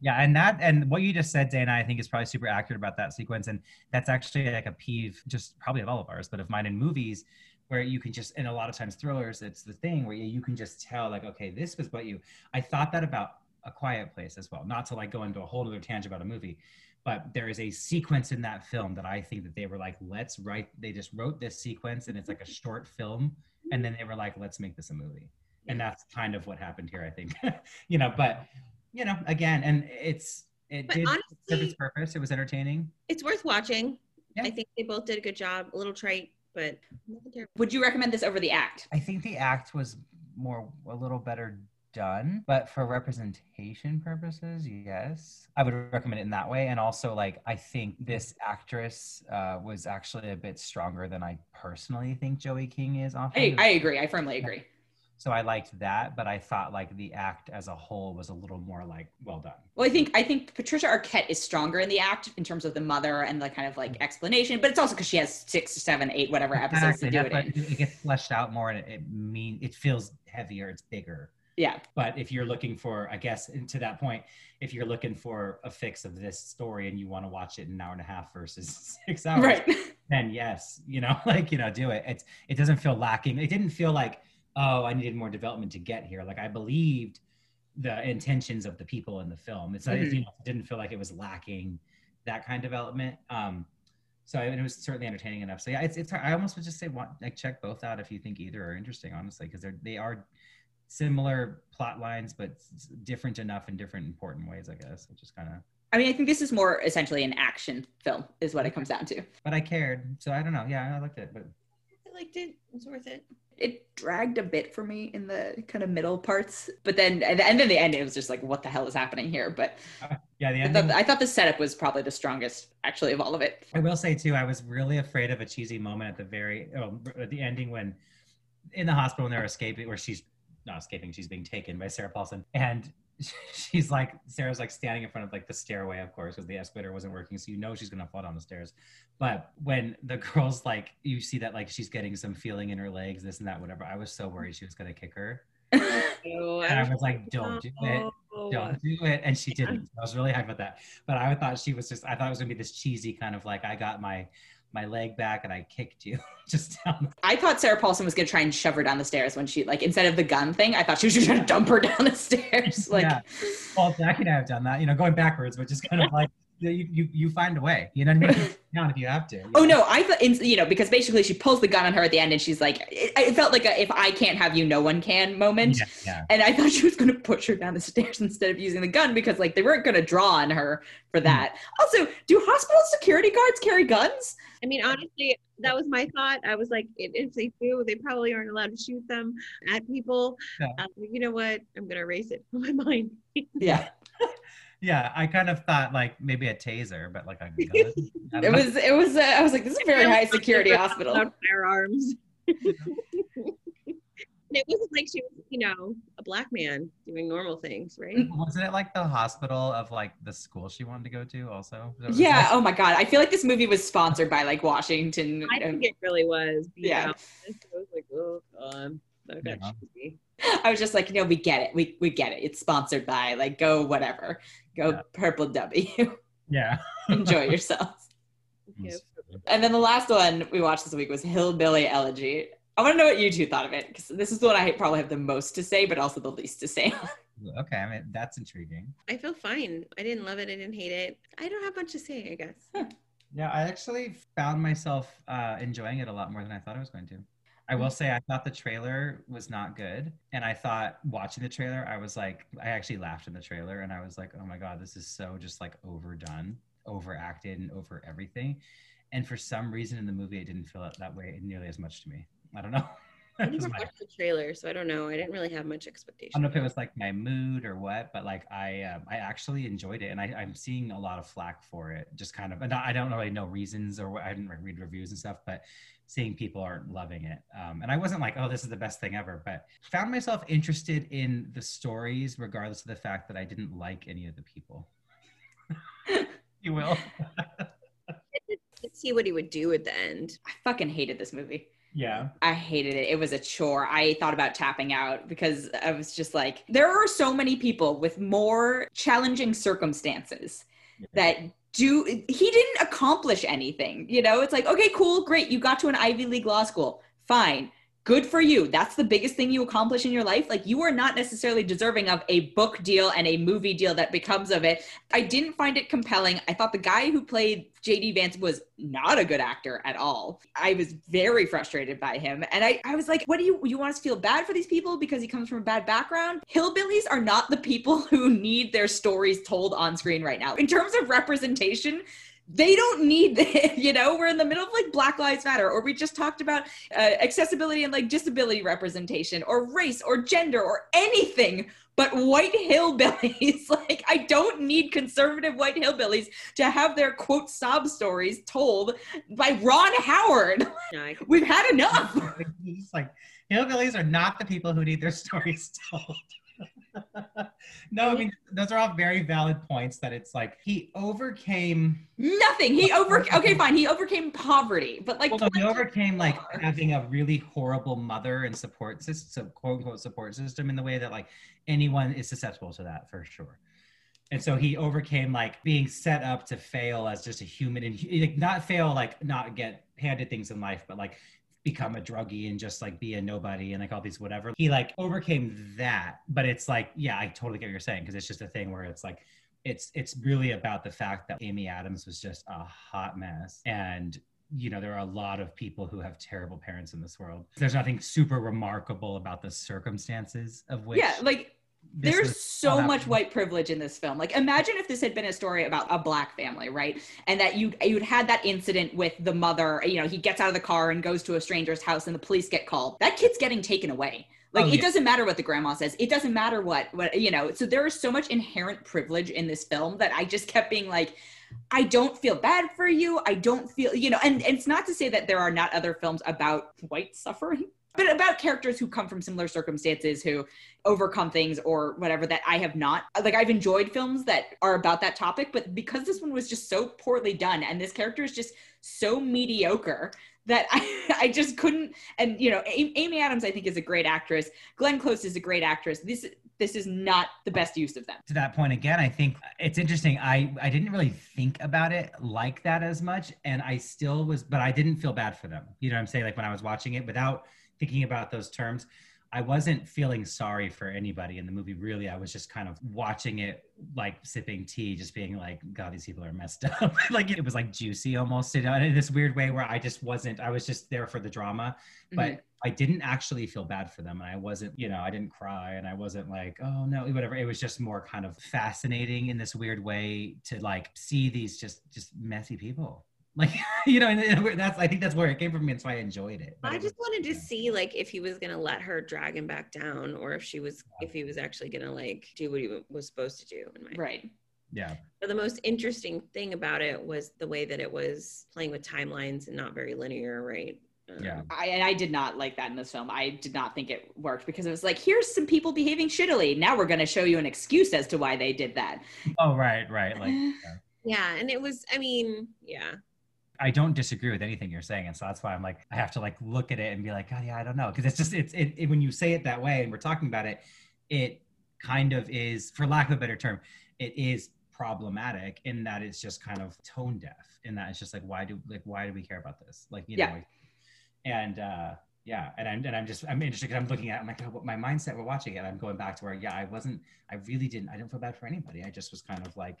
Yeah, and that and what you just said, Dana, I think is probably super accurate about that sequence, and that's actually like a peeve, just probably of all of ours, but of mine in movies, where you can just, and a lot of times thrillers, it's the thing where you, you can just tell, like, okay, this was what you. I thought that about A Quiet Place as well, not to like go into a whole other tangent about a movie, but there is a sequence in that film that I think that they were like, let's write. They just wrote this sequence, and it's like a short film, and then they were like, let's make this a movie, and that's kind of what happened here, I think, you know, but you know, again, and it's it But did serve its purpose. It was entertaining. It's worth watching. Yeah. I think they both did a good job. A little trite, but. Would you recommend this over the act? I think the act was more a little better done, but for representation purposes, yes, I would recommend it in that way. And also, like, I think this actress uh, was actually a bit stronger than I personally think Joey King is. Often, I, I agree. I firmly agree. So I liked that, but I thought like the act as a whole was a little more like well done. Well, I think I think Patricia Arquette is stronger in the act in terms of the mother and the kind of like explanation, but it's also because she has six, seven, eight, whatever episodes Exactly. to do it in. it, it gets fleshed out more, and it, it mean it feels heavier. It's bigger. Yeah. But if you're looking for, I guess, to that point, if you're looking for a fix of this story and you want to watch it in an hour and a half versus six hours, Right. then yes, you know, like you know, do it. It's it doesn't feel lacking. It didn't feel like oh, I needed more development to get here. Like I believed the intentions of the people in the film. It's like Mhm. you know, it didn't feel like it was lacking that kind of development. Um, so and it was certainly entertaining enough. So yeah, it's it's. hard. I almost would just say want, like check both out if you think either are interesting, honestly, because they're they are similar plot lines, but different enough in different important ways, I guess, which is kind of. I mean, I think this is more essentially an action film, is what it comes down to. But I cared, so I don't know. Yeah, I liked it, but I liked it. It's worth it. It dragged a bit for me in the kind of middle parts, but then and then the end, it was just like, what the hell is happening here? But uh, yeah, the I thought, I thought the setup was probably the strongest, actually, of all of it. I will say too, I was really afraid of a cheesy moment at the very oh, at the ending when in the hospital when they're escaping, where she's not escaping, she's being taken by Sarah Paulson, and she's like Sarah's like standing in front of like the stairway, of course, because the escalator wasn't working, so you know she's gonna fall down the stairs. But when the girl's like, you see that like she's getting some feeling in her legs, this and that, whatever. I was so worried she was gonna kick her, Oh, and I was like, don't do it. Don't do it. And she didn't. I was really hyped about that. But i thought she was just i thought it was gonna be this cheesy kind of like i got my my leg back and i kicked you just down I thought Sarah Paulson was gonna try and shove her down the stairs when she like instead of the gun thing, I thought she was just trying to dump her down the stairs. Like Yeah. well jackie and i have done that you know going backwards but just kind of like you you, you find a way you know what i mean down if you have to you Oh know? no, I thought you know because basically she pulls the gun on her at the end and she's like, it, it felt like a "if I can't have you, no one can" moment. yeah, yeah. And I thought she was going to push her down the stairs instead of using the gun because like they weren't going to draw on her for that. Also, do hospital security guards carry guns? I mean, honestly, that was my thought. I was like, if if they do, they probably aren't allowed to shoot them at people. Yeah. Um, you know what? I'm gonna erase it from my mind. Yeah, yeah i kind of thought like maybe a taser but like a gun I it was it was. Uh, I was like, this is a very high security hospital. Firearms. And it wasn't like she was, you know, a black man doing normal things, right? wasn't it like the hospital of like the school she wanted to go to also Is that what it was Yeah. like? Oh my god, I feel like this movie was sponsored by like Washington. I think it really was. Yeah. honest. I was like, oh god, that got Yeah. cheesy. I was just like, no, we get it. We we get it. It's sponsored by like go whatever. Go Yeah. purple W. yeah Enjoy yourselves. Okay. And then the last one we watched this week was Hillbilly Elegy. I want to know what you two thought of it because this is the one I probably have the most to say, but also the least to say. okay i mean that's intriguing I feel fine. I didn't love it. I didn't hate it. I don't have much to say, I guess. Yeah, I actually found myself uh, enjoying it a lot more than I thought I was going to. I will mm. say I thought the trailer was not good, and I thought watching the trailer, I was like, I actually laughed in the trailer, and I was like, oh my god, this is so just like overdone, overacted, and over everything. And for some reason in the movie, it didn't feel that way nearly as much to me. I don't know. I It never my- watched the trailer, so I don't know. I didn't really have much expectation. I don't know if it was like my mood or what, but like I um, I actually enjoyed it, and I, I'm seeing a lot of flack for it. Just kind of, and I don't really know reasons or what, I didn't read reviews and stuff, but seeing people aren't loving it, um, and I wasn't like, oh, this is the best thing ever, but found myself interested in the stories, regardless of the fact that I didn't like any of the people. you will. Let's see what he would do at the end. I fucking hated this movie. Yeah. I hated it. It was a chore. I thought about tapping out because I was just like, there are so many people with more challenging circumstances that do he didn't accomplish anything. You know, it's like, okay, cool, great. You got to an Ivy League law school. Fine. Good for you. That's the biggest thing you accomplish in your life. Like you are not necessarily deserving of a book deal and a movie deal that becomes of it. I didn't find it compelling. I thought the guy who played JD Vance was not a good actor at all. I was very frustrated by him. And I, I was like, what do you you want us to feel bad for these people because he comes from a bad background? Hillbillies are not the people who need their stories told on screen right now. In terms of representation, they don't need the, you know? We're in the middle of like black lives matter or we just talked about uh, accessibility and like disability representation or race or gender or anything but white hillbillies. Like i don't need conservative white hillbillies to have their quote sob stories told by ron howard. No, we've had enough. It's like hillbillies are not the people who need their stories told. No, I mean those are all very valid points. That it's like he overcame Nothing. He over. Okay, fine. He overcame poverty, but like well, no, he 20 overcame like having a really horrible mother and support system, quote unquote support system in the way that like anyone is susceptible to that for sure. And so he overcame like being set up to fail as just a human and like not fail like not get handed things in life, but like become a druggie and just like be a nobody and like all these whatever. He like overcame that, but it's like yeah, I totally get what you're saying because it's just a thing where it's like it's it's really about the fact that Amy Adams was just a hot mess and you know there are a lot of people who have terrible parents in this world there's nothing super remarkable about the circumstances of which yeah, like there's so much white privilege in this film. Like imagine if this had been a story about a black family right? And that you you'd had that incident with the mother you know he gets out of the car and goes to a stranger's house and the police get called. That kid's getting taken away. Like Oh, it doesn't matter what the grandma says. It doesn't matter what what you know so there is so much inherent privilege in this film that i just kept being like I don't feel bad for you. I don't feel, you know, and, and it's not to say that there are not other films about white suffering, but about characters who come from similar circumstances who overcome things or whatever that I have not. Like I've enjoyed films that are about that topic, but because this one was just so poorly done and this character is just so mediocre that I, I just couldn't. And you know, Amy Adams I think is a great actress. Glenn Close is a great actress. This this is not the best use of them. to that point again i think it's interesting i i didn't really think about it like that as much and i still was but i didn't feel bad for them you know what i'm saying like when i was watching it without thinking about those terms i wasn't feeling sorry for anybody in the movie really i was just kind of watching it like sipping tea just being like god these people are messed up like it was like juicy almost you know in this weird way where i just wasn't i was just there for the drama but Mhm. I didn't actually feel bad for them. And I wasn't, you know, I didn't cry and I wasn't like, oh no, whatever. It was just more kind of fascinating in this weird way to like see these just, just messy people. Like, you know, and- and that's, I think that's where it came from me. And so I enjoyed it. But I just was- wanted to yeah. see like if he was gonna let her drag him back down, or if she was if he was actually gonna like do what he was supposed to do. In my Right. yeah. But the most interesting thing about it was the way that it was playing with timelines and not very linear, right? Um, Yeah. I, and I did not like that in this film. I did not think it worked because it was like, here's some people behaving shittily. Now we're going to show you an excuse as to why they did that. Oh, right, right. Like, yeah. Yeah, and it was. I mean, yeah. I don't disagree with anything you're saying. And so that's why I'm like, I have to like look at it and be like, God, yeah, I don't know. Cause it's just, it's, it, it, when you say it that way and we're talking about it, it kind of is, for lack of a better term, it is problematic in that it's just kind of tone deaf in that it's just like, why do, like, why do we care about this? Like, you Yeah. know, and, uh, yeah, and I'm and I'm just I'm interested because I'm looking at I'm like oh, what my mindset we're watching it. I'm going back to where yeah I wasn't I really didn't I didn't feel bad for anybody. I just was kind of like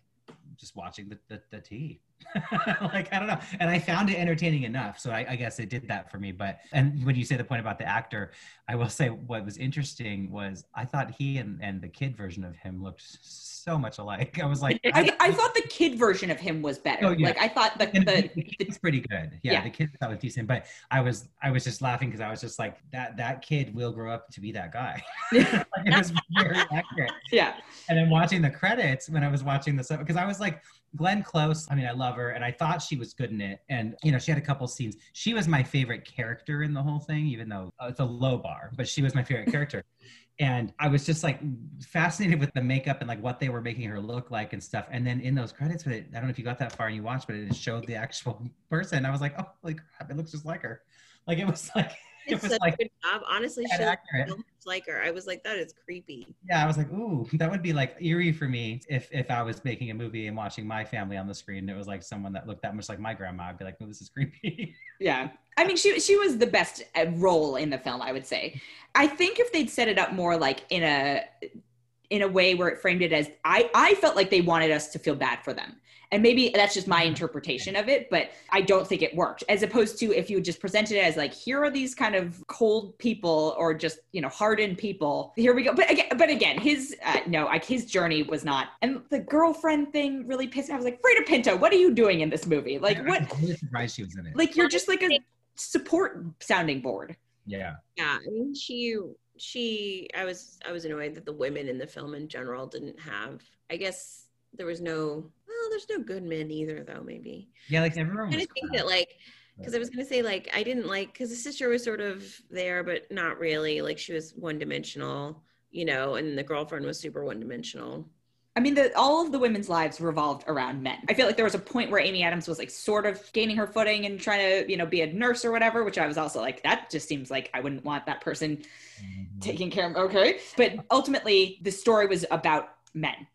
just watching the the, the tea. like I don't know, and I found it entertaining enough, so I, I guess it did that for me. But and when you say the point about the actor, I will say what was interesting was I thought he and and the kid version of him looked so much alike. I was like, I, I thought the kid version of him was better. Oh, yeah. Like I thought the, the, the, kid's pretty good. Yeah, Yeah. the kid that was decent, but I was I was just laughing because I was just like that that kid will grow up to be that guy. like, it was very accurate. yeah. And then watching the credits when I was watching this because I was like Glenn Close. I mean, I love her, and I thought she was good in it. And you know, she had a couple scenes. She was my favorite character in the whole thing, even though uh, it's a low bar. But she was my favorite character. And I was just like fascinated with the makeup and like what they were making her look like and stuff. And then in those credits, with it, I don't know if you got that far and you watched, but it showed the actual person. I was like, oh, like crap, it looks just like her. Like it was like it It's was such like a good job. Honestly, she looked accurate. so much like her. I was like, that is creepy. Yeah, I was like, ooh, that would be like eerie for me if if I was making a movie and watching my family on the screen. And it was like someone that looked that much like my grandma. I'd be like, oh, this is creepy. Yeah. I mean, she she was the best uh, role in the film, I would say. I think if they'd set it up more like in a in a way where it framed it as I I felt like they wanted us to feel bad for them. And maybe that's just my interpretation of it, but I don't think it worked. As opposed to if you just presented it as like, here are these kind of cold people or just you know hardened people. Here we go. But again, but again, his uh, no, like his journey was not. And the girlfriend thing really pissed me. I was like, Freida Pinto, what are you doing in this movie? Like, what? I'm really surprised she was in it. Like you're just like a support sounding board. yeah, Yeah, I mean, she she. I was I was annoyed that the women in the film in general didn't have. I guess there was no. Well, there's no good men either, though. Maybe. yeah, like everyone I kind of think that like because I was gonna say like I didn't like because the sister was sort of there but not really like she was one dimensional you know, and the girlfriend was super one dimensional. I mean, the, all of the women's lives revolved around men. I feel like there was a point where Amy Adams was like sort of gaining her footing and trying to, you know, be a nurse or whatever, which I was also like, that just seems like I wouldn't want that person Mm-hmm. taking care of. Okay. But ultimately, the story was about men,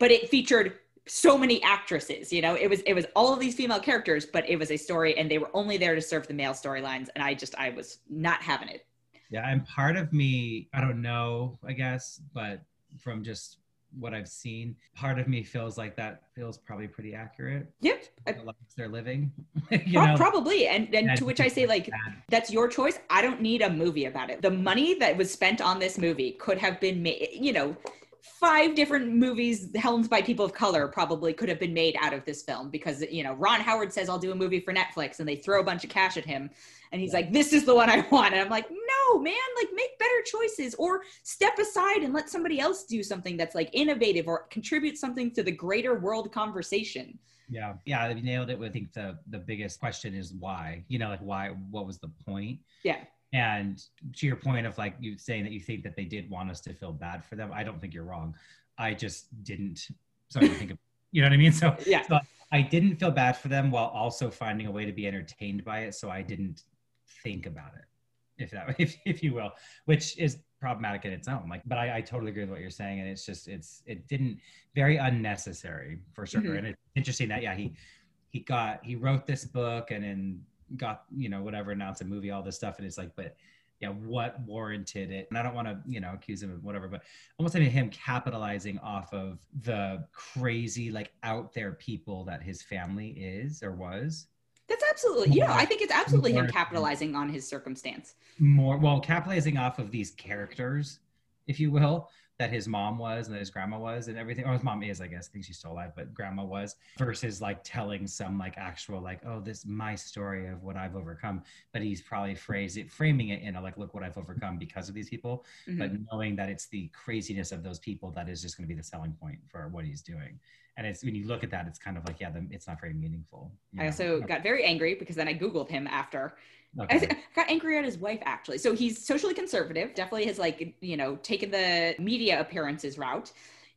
but it featured so many actresses you know it was it was all of these female characters but it was a story and they were only there to serve the male storylines and i just i was not having it Yeah, and part of me, I don't know, I guess, but from just what I've seen, part of me feels like that feels probably pretty accurate. yep I- The lives they're living, you Pro- know. probably and and and to which i say like bad. that's your choice i don't need a movie about it the money that was spent on this movie could have been made you know five different movies helmed by people of color probably could have been made out of this film because you know ron howard says i'll do a movie for netflix and they throw a bunch of cash at him and he's like this is the one i want and i'm like no man like make better choices or step aside and let somebody else do something that's like innovative or contribute something to the greater world conversation Yeah, yeah, you nailed it. I think the the biggest question is why. You know, like why? What was the point? Yeah. And to your point of like you saying that you think that they did want us to feel bad for them, I don't think you're wrong. I just didn't. Sorry to think of. You know what I mean? So yeah so I didn't feel bad for them while also finding a way to be entertained by it. So I didn't think about it, if that, if, if you will, which is problematic in its own. Like, but I, I totally agree with what you're saying, and it's just it's it didn't very unnecessary for sure. Mhm. And it's interesting that yeah he he got he wrote this book and then got you know whatever announced a movie all this stuff and it's like but yeah what warranted it and i don't want to you know accuse him of whatever but almost like him capitalizing off of the crazy like out there people that his family is or was That's absolutely, yeah. I think it's absolutely him capitalizing on his circumstance. more well capitalizing off of these characters if you will that his mom was and that his grandma was and everything or his mom is i guess i think she's still alive but grandma was versus like telling some like actual like oh this my story of what i've overcome but he's probably phrased it framing it in a like look what i've overcome because of these people Mhm. but knowing that it's the craziness of those people that is just going to be the selling point for what he's doing and it's when you look at that it's kind of like yeah the, it's not very meaningful I know? also got very angry because then I Googled him after. I Okay. th- got angry at his wife actually. So he's socially conservative, definitely has like, you know, taken the media appearances route.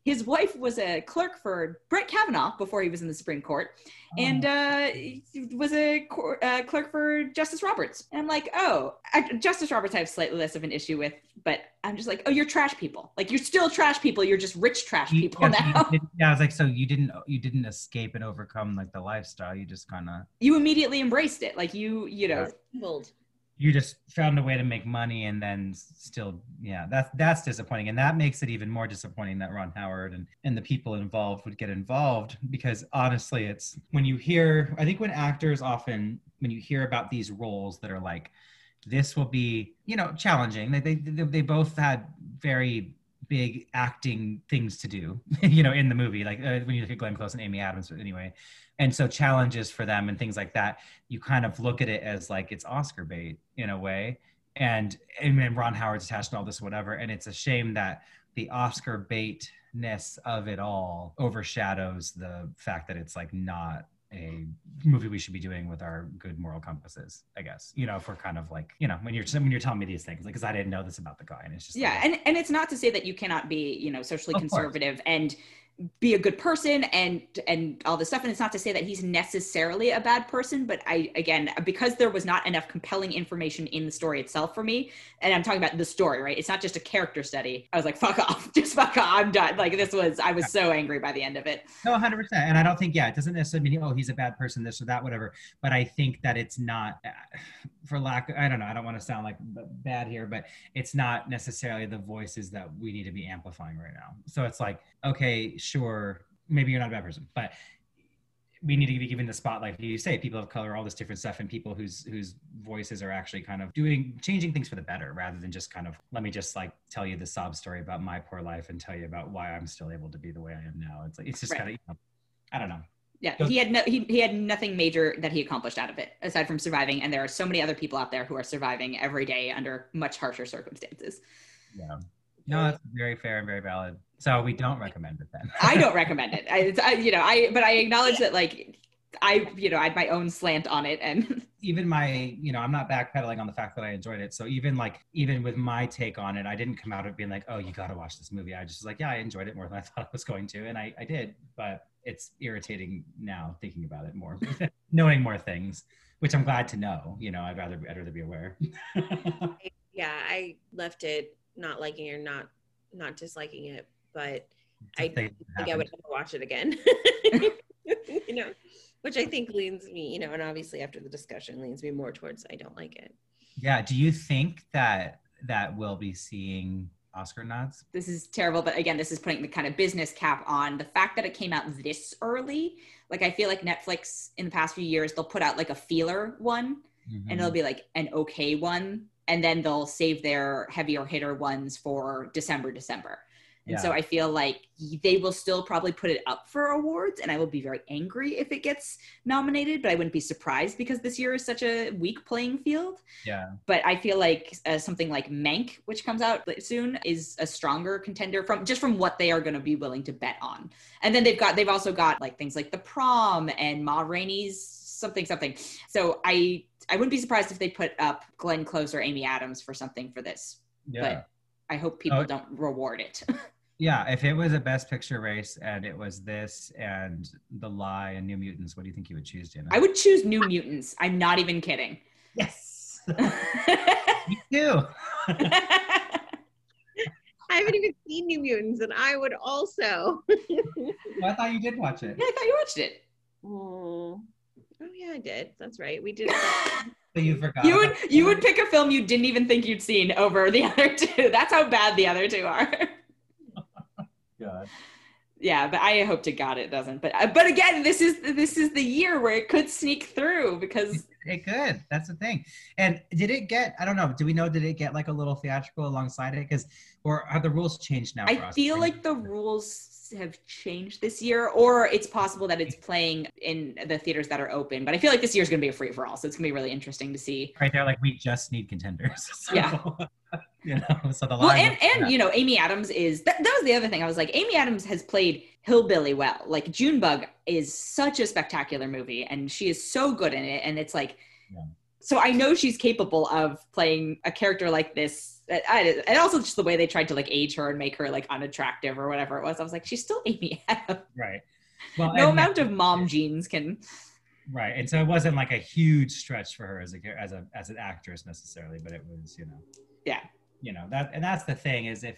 His wife was a clerk for Brett Kavanaugh before he was in the Supreme Court, and Oh. uh, was a cor- uh, clerk for Justice Roberts. And I'm like, oh, I, Justice Roberts I have slightly less of an issue with, but I'm just like, oh, you're trash people. Like you're still trash people. You're just rich trash You- people yeah, now. did- yeah, I was like, so you didn't you didn't escape and overcome like the lifestyle. You just kind of You immediately embraced it. Like you, you know, Bold. You just found a way to make money and then still yeah that's that's disappointing. And that makes it even more disappointing that ron howard and and the people involved would get involved because honestly it's when you hear i think when actors often when you hear about these roles that are like this will be you know challenging. They they, they, they both had very big acting things to do you know in the movie like uh, when you look at glenn close and amy adams anyway. And so challenges for them and things like that you kind of look at it as like it's oscar bait in a way. And and ron howard's attached to all this whatever. And it's a shame that the oscar baitness of it all overshadows the fact that it's like not a movie we should be doing with our good moral compasses i guess you know if we're kind of like you know when you're when you're telling me these things like because i didn't know this about the guy and it's just yeah like, and and it's not to say that you cannot be you know socially Of course. conservative and be a good person and and all this stuff. And it's not to say that he's necessarily a bad person but i again because there was not enough compelling information in the story itself for me and i'm talking about the story right? It's not just a character study. I was like fuck off just fuck off. I'm done. Like this was i was so angry by the end of it. No, 100%. And I don't think, yeah, it doesn't necessarily mean, oh, he's a bad person, this or that, whatever. But I think that it's not, uh, for lack, of, I don't know, I don't want to sound like bad here, but it's not necessarily the voices that we need to be amplifying right now. So it's like, okay, sure, maybe you're not a bad person, but we need to be given the spotlight. You say people of color, all this different stuff, and people whose whose voices are actually kind of doing changing things for the better, rather than just kind of let me just like tell you the sob story about my poor life and tell you about why I'm still able to be the way I am now. It's like it's just Right. kind of, you know, I don't know. yeah he had no he, he had nothing major that he accomplished out of it aside from surviving and there are so many other people out there who are surviving every day under much harsher circumstances Yeah. No, that's very fair and very valid. So we don't recommend it then. I don't recommend it. I, it's, I, you know, I but I acknowledge that like I, you know, I had my own slant on it, and even my, you know, I'm not backpedaling on the fact that I enjoyed it. So even like, even with my take on it, I didn't come out of being like, oh, you got to watch this movie. I just was like, yeah, I enjoyed it more than I thought I was going to, and I, I did. But it's irritating now thinking about it more, knowing more things, which I'm glad to know. You know, I'd rather, I'd rather be aware. yeah, I left it not liking or not not disliking it, but I think I would never watch it again. you know, which I think leans me, you know, and obviously after the discussion leans me more towards I don't like it. Yeah. Do you think that that we'll be seeing Oscar nods? This is terrible, but again, this is putting the kind of business cap on the fact that it came out this early. Like I feel like Netflix in the past few years, they'll put out like a feeler one mm-hmm. and it'll be like an okay one. And then they'll save their heavier hitter ones for December, December. And yeah. so I feel like they will still probably put it up for awards, and I will be very angry if it gets nominated, but I wouldn't be surprised because this year is such a weak playing field. Yeah. But I feel like uh, something like Mank, which comes out soon, is a stronger contender from just from what they are going to be willing to bet on. And then they've got they've also got like things like The Prom and Ma Rainey's something something. So I I wouldn't be surprised if they put up Glenn Close or Amy Adams for something for this. Yeah. But I hope people oh. don't reward it. Yeah, if it was a best picture race and it was this and The Lie and New Mutants, what do you think you would choose, Jenna? I would choose New Mutants. I'm not even kidding. Yes. Me too. I haven't even seen New Mutants, and I would also. well, I thought you did watch it. Yeah, I thought you watched it. Oh, oh yeah, I did. That's right. We did. So you forgot. You would you would pick a film you didn't even think you'd seen over the other two. That's how bad the other two are. God. Yeah, but I hope to God it doesn't. But uh, but again, this is this is the year where it could sneak through because it could. That's the thing. And did it get? I don't know. Do we know? Did it get like a little theatrical alongside it? Because or have the rules changed now? I feel like the rules have changed this year, or it's possible that it's playing in the theaters that are open. But I feel like this year is going to be a free for all, so it's going to be really interesting to see. Right there, like we just need contenders. So. Yeah. You know, so the well, and and you know, Amy Adams is that, that was the other thing. I was like, Amy Adams has played Hillbilly well. Like Junebug is such a spectacular movie, and she is so good in it. And it's like, yeah. so I know she's capable of playing a character like this. And also just the way they tried to like age her and make her like unattractive or whatever it was. I was like, she's still Amy Adams. Right. Well, no amount of mom jeans can. Right, and so it wasn't like a huge stretch for her as a as a as an actress necessarily, but it was, you know. Yeah you know that and that's the thing is if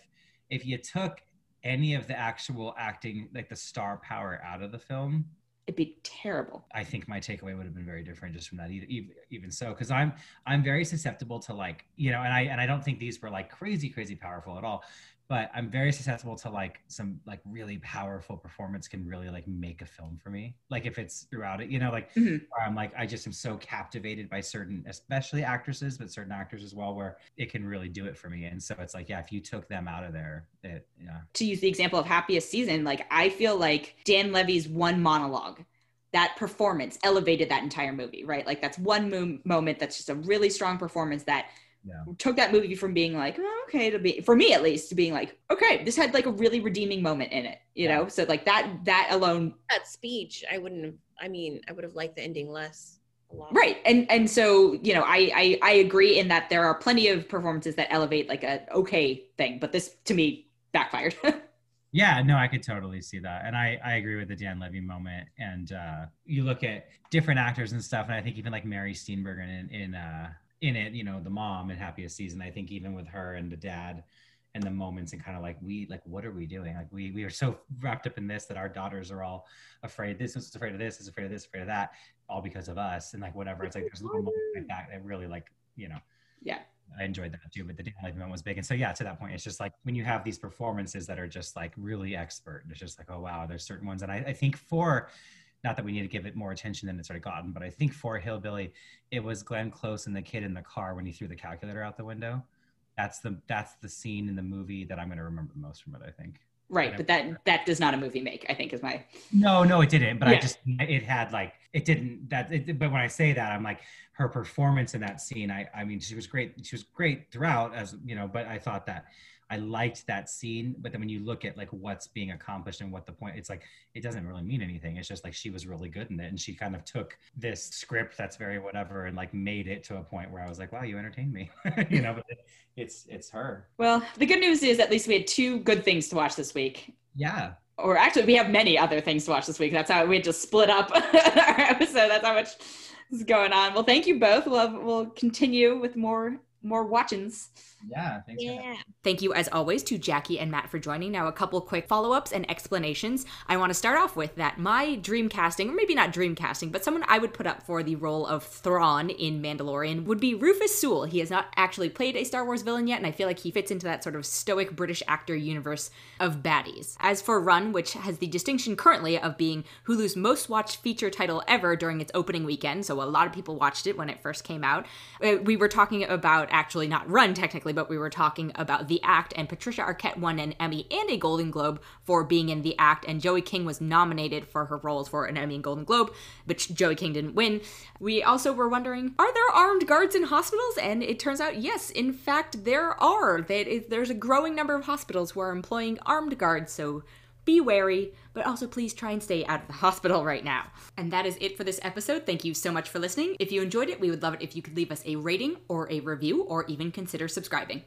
if you took any of the actual acting like the star power out of the film it'd be terrible. I think my takeaway would have been very different just from that even, even so because i'm i'm very susceptible to like you know and i and i don't think these were like crazy crazy powerful at all but I'm very susceptible to like some like really powerful performance can really like make a film for me. Like if it's throughout it, you know, like mm-hmm. I'm like I just am so captivated by certain, especially actresses, but certain actors as well, where it can really do it for me. And so it's like, yeah, if you took them out of there, it yeah. To use the example of happiest season, like I feel like Dan Levy's one monologue that performance elevated that entire movie, right? Like that's one mo- moment that's just a really strong performance that yeah. took that movie from being like oh, okay to be for me at least to being like okay this had like a really redeeming moment in it you know? So like that that alone that speech i wouldn't have i mean i would have liked the ending less right and and so you know I, I i agree in that there are plenty of performances that elevate like a okay thing but this to me backfired. Yeah no i could totally see that and i i agree with the dan levy moment and uh you look at different actors and stuff and i think even like mary steenburgen in in uh in it, you know, the mom in Happiest Season, I think even with her and the dad and the moments and kind of like we like what are we doing? Like we we are so wrapped up in this that our daughters are all afraid. This is afraid of this, is afraid of this, afraid of that, all because of us. And like whatever. It's like there's little moments like that that really like, you know. Yeah. I enjoyed that too, but the Dan moment was big. And so yeah, to that point, it's just like when you have these performances that are just like really expert, it's just like, oh wow, there's certain ones. And I, I think for not that we need to give it more attention than it's already gotten, but I think for Hillbilly, it was Glenn Close and the kid in the car when he threw the calculator out the window. That's the that's the scene in the movie that I'm going to remember the most from it. I think. Right, but that that does not a movie make. I think is my. No, no, it didn't. But yeah. I just it had like it didn't that. It, but when I say that, I'm like her performance in that scene, I I mean, she was great. She was great throughout, as you know. But I thought that I liked that scene. But then when you look at like what's being accomplished and what the point, it's like it doesn't really mean anything. It's just like she was really good in it, and she kind of took this script that's very whatever and like made it to a point where I was like, wow, you entertained me, you know. But it, it's it's her. Well, the good news is at least we had two good things to watch this week. Yeah. Or actually, we have many other things to watch this week. That's how we had to split up our episode. That's how much is going on. Well, thank you both. We'll we'll continue with more more watchings. Yeah, thanks. for. Yeah. Thank you, as always, to Jackie and Matt for joining. Now, a couple quick follow ups and explanations. I want to start off with that my dream casting, or maybe not dream casting, but someone I would put up for the role of Thrawn in Mandalorian would be Rufus Sewell. He has not actually played a Star Wars villain yet, and I feel like he fits into that sort of stoic British actor universe of baddies. As for Run, which has the distinction currently of being Hulu's most watched feature title ever during its opening weekend, so a lot of people watched it when it first came out, uh, we were talking about actually not Run technically, but we were talking about The Act, and Patricia Arquette won an Emmy and a Golden Globe for being in The Act, and Joey King was nominated for her roles for an Emmy and Golden Globe, which Joey King didn't win. We also were wondering, are there armed guards in hospitals? And it turns out, yes, in fact, there are. There's a growing number of hospitals who are employing armed guards, so be wary, but also please try and stay out of the hospital right now. And that is it for this episode. Thank you so much for listening. If you enjoyed it, we would love it if you could leave us a rating or a review or even consider subscribing.